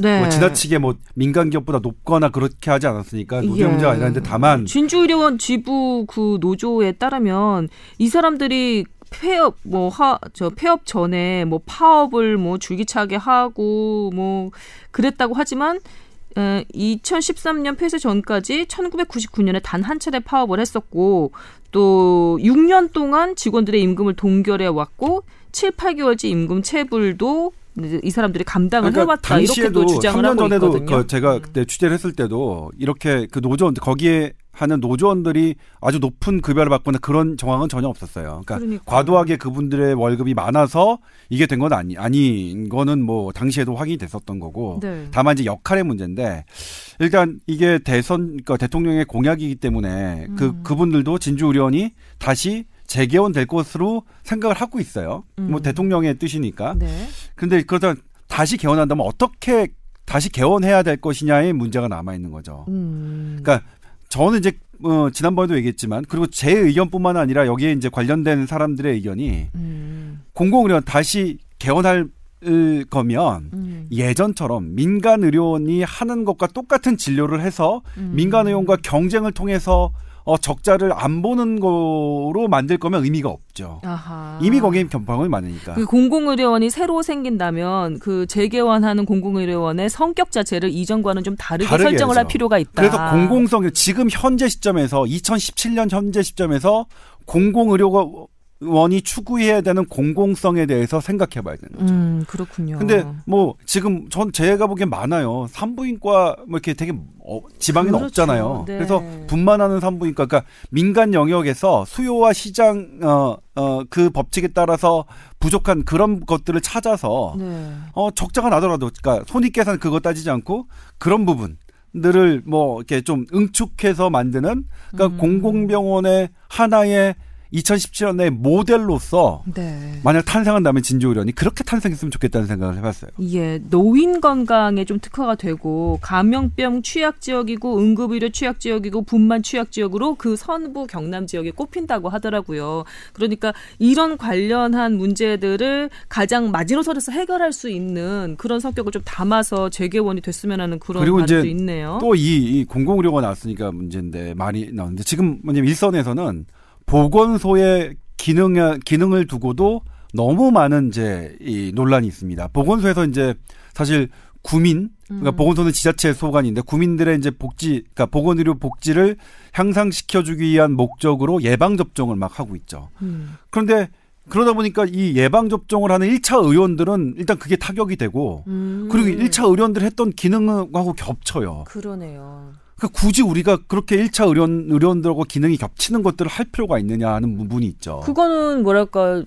네. 뭐 지나치게 뭐 민간 기업보다 높거나 그렇게 하지 않았으니까 노조 예. 문제가 아니라는데 다만 진주의료원 지부 그 노조에 따르면 이 사람들이 폐업 뭐 하 저 폐업 전에 뭐 파업을 뭐 줄기차게 하고 뭐 그랬다고 하지만 에, 2013년 폐쇄 전까지 1999년에 단 한 차례 파업을 했었고 또 6년 동안 직원들의 임금을 동결해 왔고 7, 8개월째 임금 체불도 이 사람들이 감당을 그러니까 해왔다 이렇게 도 주장을 하고 전에도 있거든요. 그 제가 음. 그때 취재를 했을 때도 이렇게 그 노조 거기에 하는 노조원들이 아주 높은 급여를 받거나 그런 정황은 전혀 없었어요. 그러니까 그러니까. 과도하게 그분들의 월급이 많아서 이게 된 건 아니 아닌 거는 뭐 당시에도 확인이 됐었던 거고 네. 다만 이제 역할의 문제인데 일단 이게 대선 그러니까 대통령의 공약이기 때문에 그 음. 그분들도 진주 의원이 다시 재개원 될 것으로 생각을 하고 있어요. 뭐 음. 뭐 대통령의 뜻이니까. 네. 근데 그러다 다시 개원한다면 어떻게 다시 개원해야 될 것이냐의 문제가 남아 있는 거죠. 음. 그러니까 저는 이제 어, 지난번에도 얘기했지만 그리고 제 의견뿐만 아니라 여기에 이제 관련된 사람들의 의견이 음. 공공의료원 다시 개원할 거면 음. 예전처럼 민간 의료원이 하는 것과 똑같은 진료를 해서 음. 민간 의료원과 경쟁을 통해서 어, 적자를 안 보는 거로 만들 거면 의미가 없죠. 아하. 이미 거기에 견방이 많으니까. 그 공공의료원이 새로 생긴다면 그 재개원하는 공공의료원의 성격 자체를 이전과는 좀 다르게 설정을 해야죠. 할 필요가 있다. 그래서 공공성 지금 현재 시점에서 2017년 현재 시점에서 공공의료가 원이 추구해야 되는 공공성에 대해서 생각해 봐야 되는 거죠. 음, 그렇군요. 근데 뭐 지금 전 제가 보기엔 많아요. 산부인과 뭐 이렇게 되게 어, 지방에는 그렇죠. 없잖아요. 네. 그래서 분만하는 산부인과 그러니까 민간 영역에서 수요와 시장 어, 어, 그 법칙에 따라서 부족한 그런 것들을 찾아서 네. 어, 적자가 나더라도 그러니까 손익 계산 그거 따지지 않고 그런 부분 들을 뭐 이렇게 좀 응축해서 만드는 그러니까 음. 공공병원의 하나의 2017년에 모델로서 네. 만약 탄생한다면 진주의료원이 그렇게 탄생했으면 좋겠다는 생각을 해봤어요. 예, 노인 건강에 좀 특화가 되고 감염병 취약 지역이고 응급의료 취약 지역이고 분만 취약 지역으로 그 선부 경남 지역에 꼽힌다고 하더라고요. 그러니까 이런 관련한 문제들을 가장 마지노선에서 해결할 수 있는 그런 성격을 좀 담아서 재개원이 됐으면 하는 그런 그리고 이제 있네요. 또이 이 공공의료가 나왔으니까 문제인데 많이 나오는데 지금 뭐냐면 일선에서는 보건소의 기능 기능을 두고도 너무 많은 이제 이 논란이 있습니다. 보건소에서 이제 사실 구민 그러니까 음. 보건소는 지자체 소관인데 구민들의 이제 복지 그러니까 보건의료 복지를 향상시켜 주기 위한 목적으로 예방 접종을 막 하고 있죠. 음. 그런데 그러다 보니까 이 예방 접종을 하는 1차 의원들은 일단 그게 타격이 되고 음. 그리고 1차 의원들 했던 기능하고 겹쳐요. 그러네요. 그러니까 굳이 우리가 그렇게 1차 의료원, 의료원들하고 기능이 겹치는 것들을 할 필요가 있느냐 하는 부분이 있죠. 그거는 뭐랄까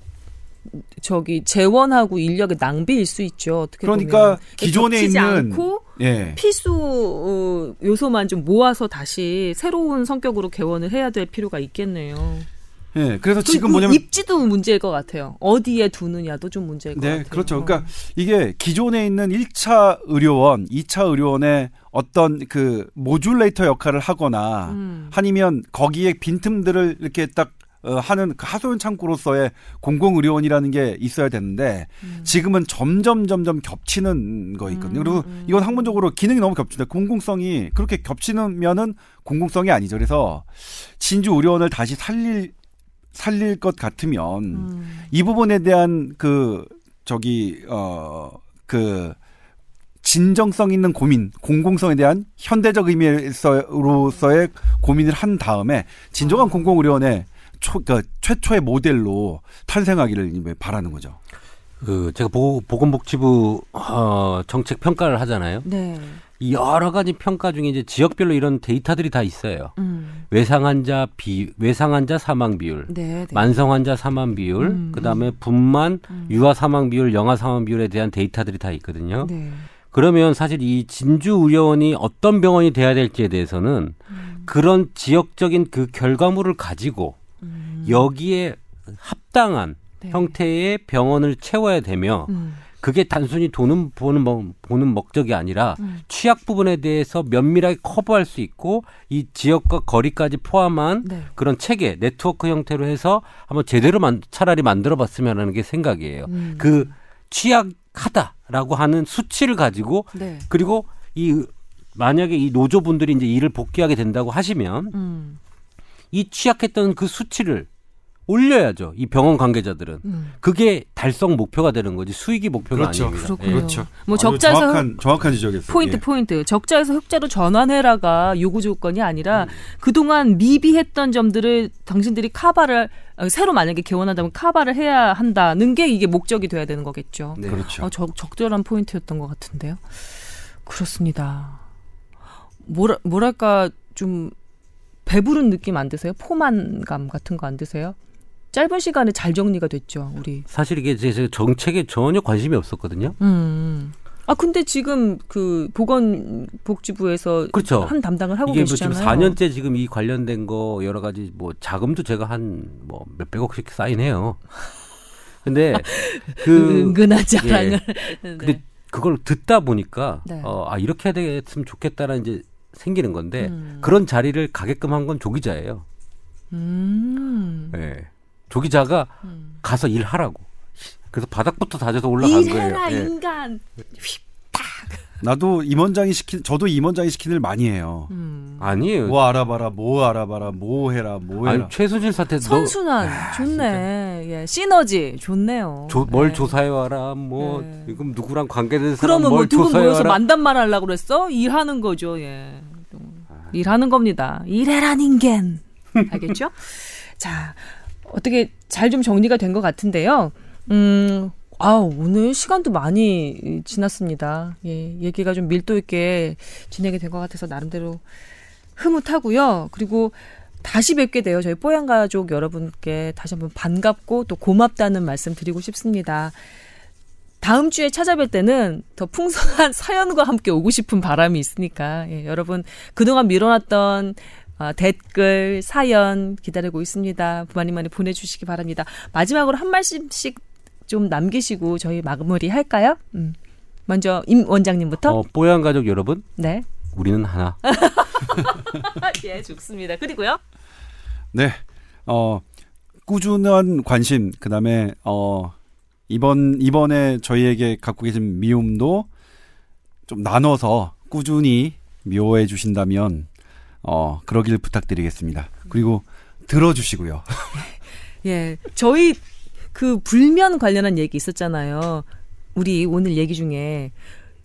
저기 재원하고 인력의 낭비일 수 있죠. 어떻게 그러니까 보면. 기존에 있는 않고 예. 필수 어, 요소만 좀 모아서 다시 새로운 성격으로 개원을 해야 될 필요가 있겠네요. 예, 그래서 지금 뭐냐면 입지도 문제일 것 같아요. 어디에 두느냐도 좀 문제일 것 네, 같아요. 그렇죠. 그러니까 이게 기존에 있는 1차 의료원, 2차 의료원의 어떤 그 모듈레이터 역할을 하거나 음. 아니면 거기에 빈틈들을 이렇게 딱 어, 하는 그 하소연 창구로서의 공공의료원이라는 게 있어야 되는데 음. 지금은 점점 점점 겹치는 거 있거든요. 음, 그리고 음. 이건 학문적으로 기능이 너무 겹치다. 공공성이 그렇게 겹치면은 공공성이 아니죠. 그래서 진주 의료원을 다시 살릴 살릴 것 같으면 음. 이 부분에 대한 그 저기 어그 진정성 있는 고민, 공공성에 대한 현대적 의미에서로서의 고민을 한 다음에 진정한 아. 공공의료원의 초, 그러니까 최초의 모델로 탄생하기를 바라는 거죠. 그 제가 보, 건복지부 어, 정책 평가를 하잖아요. 네. 여러 가지 평가 중에 이제 지역별로 이런 데이터들이 다 있어요. 음. 외상 환자 비 외상 환자 사망 비율, 네, 네. 만성 환자 사망 비율, 음, 그다음에 분만 음. 유아 사망 비율, 영아 사망 비율에 대한 데이터들이 다 있거든요. 네. 그러면 사실 이 진주 의료원이 어떤 병원이 돼야 될지에 대해서는 음. 그런 지역적인 그 결과물을 가지고 음. 여기에 합당한 네. 형태의 병원을 채워야 되며 음. 그게 단순히 돈은 보는 보는 목적이 아니라 음. 취약 부분에 대해서 면밀하게 커버할 수 있고 이 지역과 거리까지 포함한 네. 그런 체계 네트워크 형태로 해서 한번 제대로 만, 차라리 만들어봤으면 하는 게 생각이에요. 음. 그 취약하다라고 하는 수치를 가지고 네. 그리고 이 만약에 이 노조분들이 이제 일을 복귀하게 된다고 하시면 음. 이 취약했던 그 수치를 올려야죠. 이 병원 관계자들은 음. 그게 달성 목표가 되는 거지 수익이 목표가 그렇죠. 아닙니다. 그렇군요. 예. 그렇죠. 뭐 적자에서 정확한, 정확한 지적이었어요. 포인트 예. 포인트. 적자에서 흑자로 전환해라가 요구 조건이 아니라 음. 그동안 미비했던 점들을 당신들이 카바를 어, 새로 만약에 개원한다면 카바를 해야 한다는 게 이게 목적이 돼야 되는 거겠죠. 네. 그렇죠. 어, 적, 적절한 포인트였던 것 같은데요. 그렇습니다. 뭐라, 뭐랄까 좀 배부른 느낌 안 드세요? 포만감 같은 거 안 드세요? 짧은 시간에 잘 정리가 됐죠, 우리. 사실 이게 제 정책에 전혀 관심이 없었거든요. 음. 아 근데 지금 그 보건복지부에서 그렇죠. 한 담당을 하고 이게 계시잖아요. 뭐 지금 4년째 지금 이 관련된 거 여러 가지 뭐 자금도 제가 한 뭐 몇백억씩 쌓인해요. 근데 [laughs] 그 은근한 자랑을. 예. 네. 근데 그걸 듣다 보니까 네. 어, 아 이렇게 해야 됐으면 좋겠다라는 이제 생기는 건데 음. 그런 자리를 가게끔 한 건 조기자예요. 음. 네. 조 기자가 음. 가서 일하라고. 그래서 바닥부터 다져서 올라간 일해라, 거예요. 예. 인간. 휘딱. 나도 임원장이 시킨 저도 임원장이 시킨 일 많이 해요. 음. 아니에요. 뭐 알아봐라, 뭐 알아봐라, 뭐 해라, 뭐 해라. 아니, 최수진 사태 선순환 너... 좋네. 예, 시너지 좋네요. 조, 뭘 네. 조사해 와라. 뭐 네. 이건 누구랑 관계된 사람 그러면 뭐두 분 모여서 만담만 하려고 그랬어? 일하는 거죠. 예. 아. 일하는 겁니다. 일해란 인간. 알겠죠? 자, [laughs] 어떻게 잘 좀 정리가 된 것 같은데요. 음, 아 오늘 시간도 많이 지났습니다. 예, 얘기가 좀 밀도 있게 진행이 된 것 같아서 나름대로 흐뭇하고요. 그리고 다시 뵙게 돼요. 저희 뽀얀 가족 여러분께 다시 한번 반갑고 또 고맙다는 말씀 드리고 싶습니다. 다음 주에 찾아뵐 때는 더 풍성한 [laughs] 사연과 함께 오고 싶은 바람이 있으니까 예, 여러분 그동안 미뤄놨던 어, 댓글, 사연 기다리고 있습니다. 많이 많이 보내주시기 바랍니다. 마지막으로 한 말씀씩 좀 남기시고 저희 마무리 할까요? 음. 먼저 임 원장님부터. 어, 뽀얀 가족 여러분. 네. 우리는 하나. [laughs] 예, 좋습니다. 그리고요. 네. 어, 꾸준한 관심, 그 다음에, 어, 이번, 이번에 저희에게 갖고 계신 미움도 좀 나눠서 꾸준히 미워해 주신다면 어, 그러길 부탁드리겠습니다. 그리고 들어주시고요. [laughs] 예, 저희 그 불면 관련한 얘기 있었잖아요. 우리 오늘 얘기 중에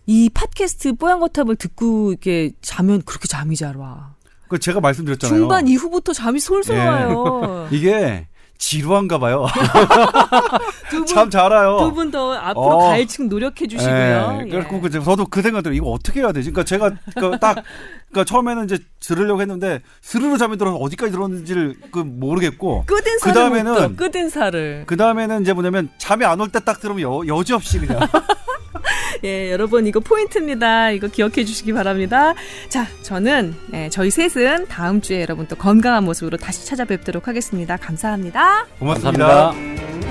이 팟캐스트 뽀얀 거탑을 듣고 이렇게 자면 그렇게 잠이 잘 와. 그 제가 말씀드렸잖아요. 중반 이후부터 잠이 솔솔 예. 와요. [laughs] 이게 지루한가 봐요. [laughs] 참잘 알아요. 두 분 더 앞으로 어. 가일층 노력해 주시고요. 예. 그래서 그 저도 그 생각들 이거 어떻게 해야 되지? 그러니까 제가 그러니까 딱 그러니까 처음에는 이제 들으려고 했는데 스르르 잠이 들어서 어디까지 들었는지를 그 모르겠고 끄든 살을 그다음에는 끄든 살을 그 다음에는 이제 뭐냐면 잠이 안 올 때 딱 들으면 여, 여지없이 그냥 [laughs] [laughs] 예, 여러분 이거 포인트입니다. 이거 기억해 주시기 바랍니다. 자, 저는 예, 저희 셋은 다음 주에 여러분 또 건강한 모습으로 다시 찾아뵙도록 하겠습니다. 감사합니다. 고맙습니다. 감사합니다.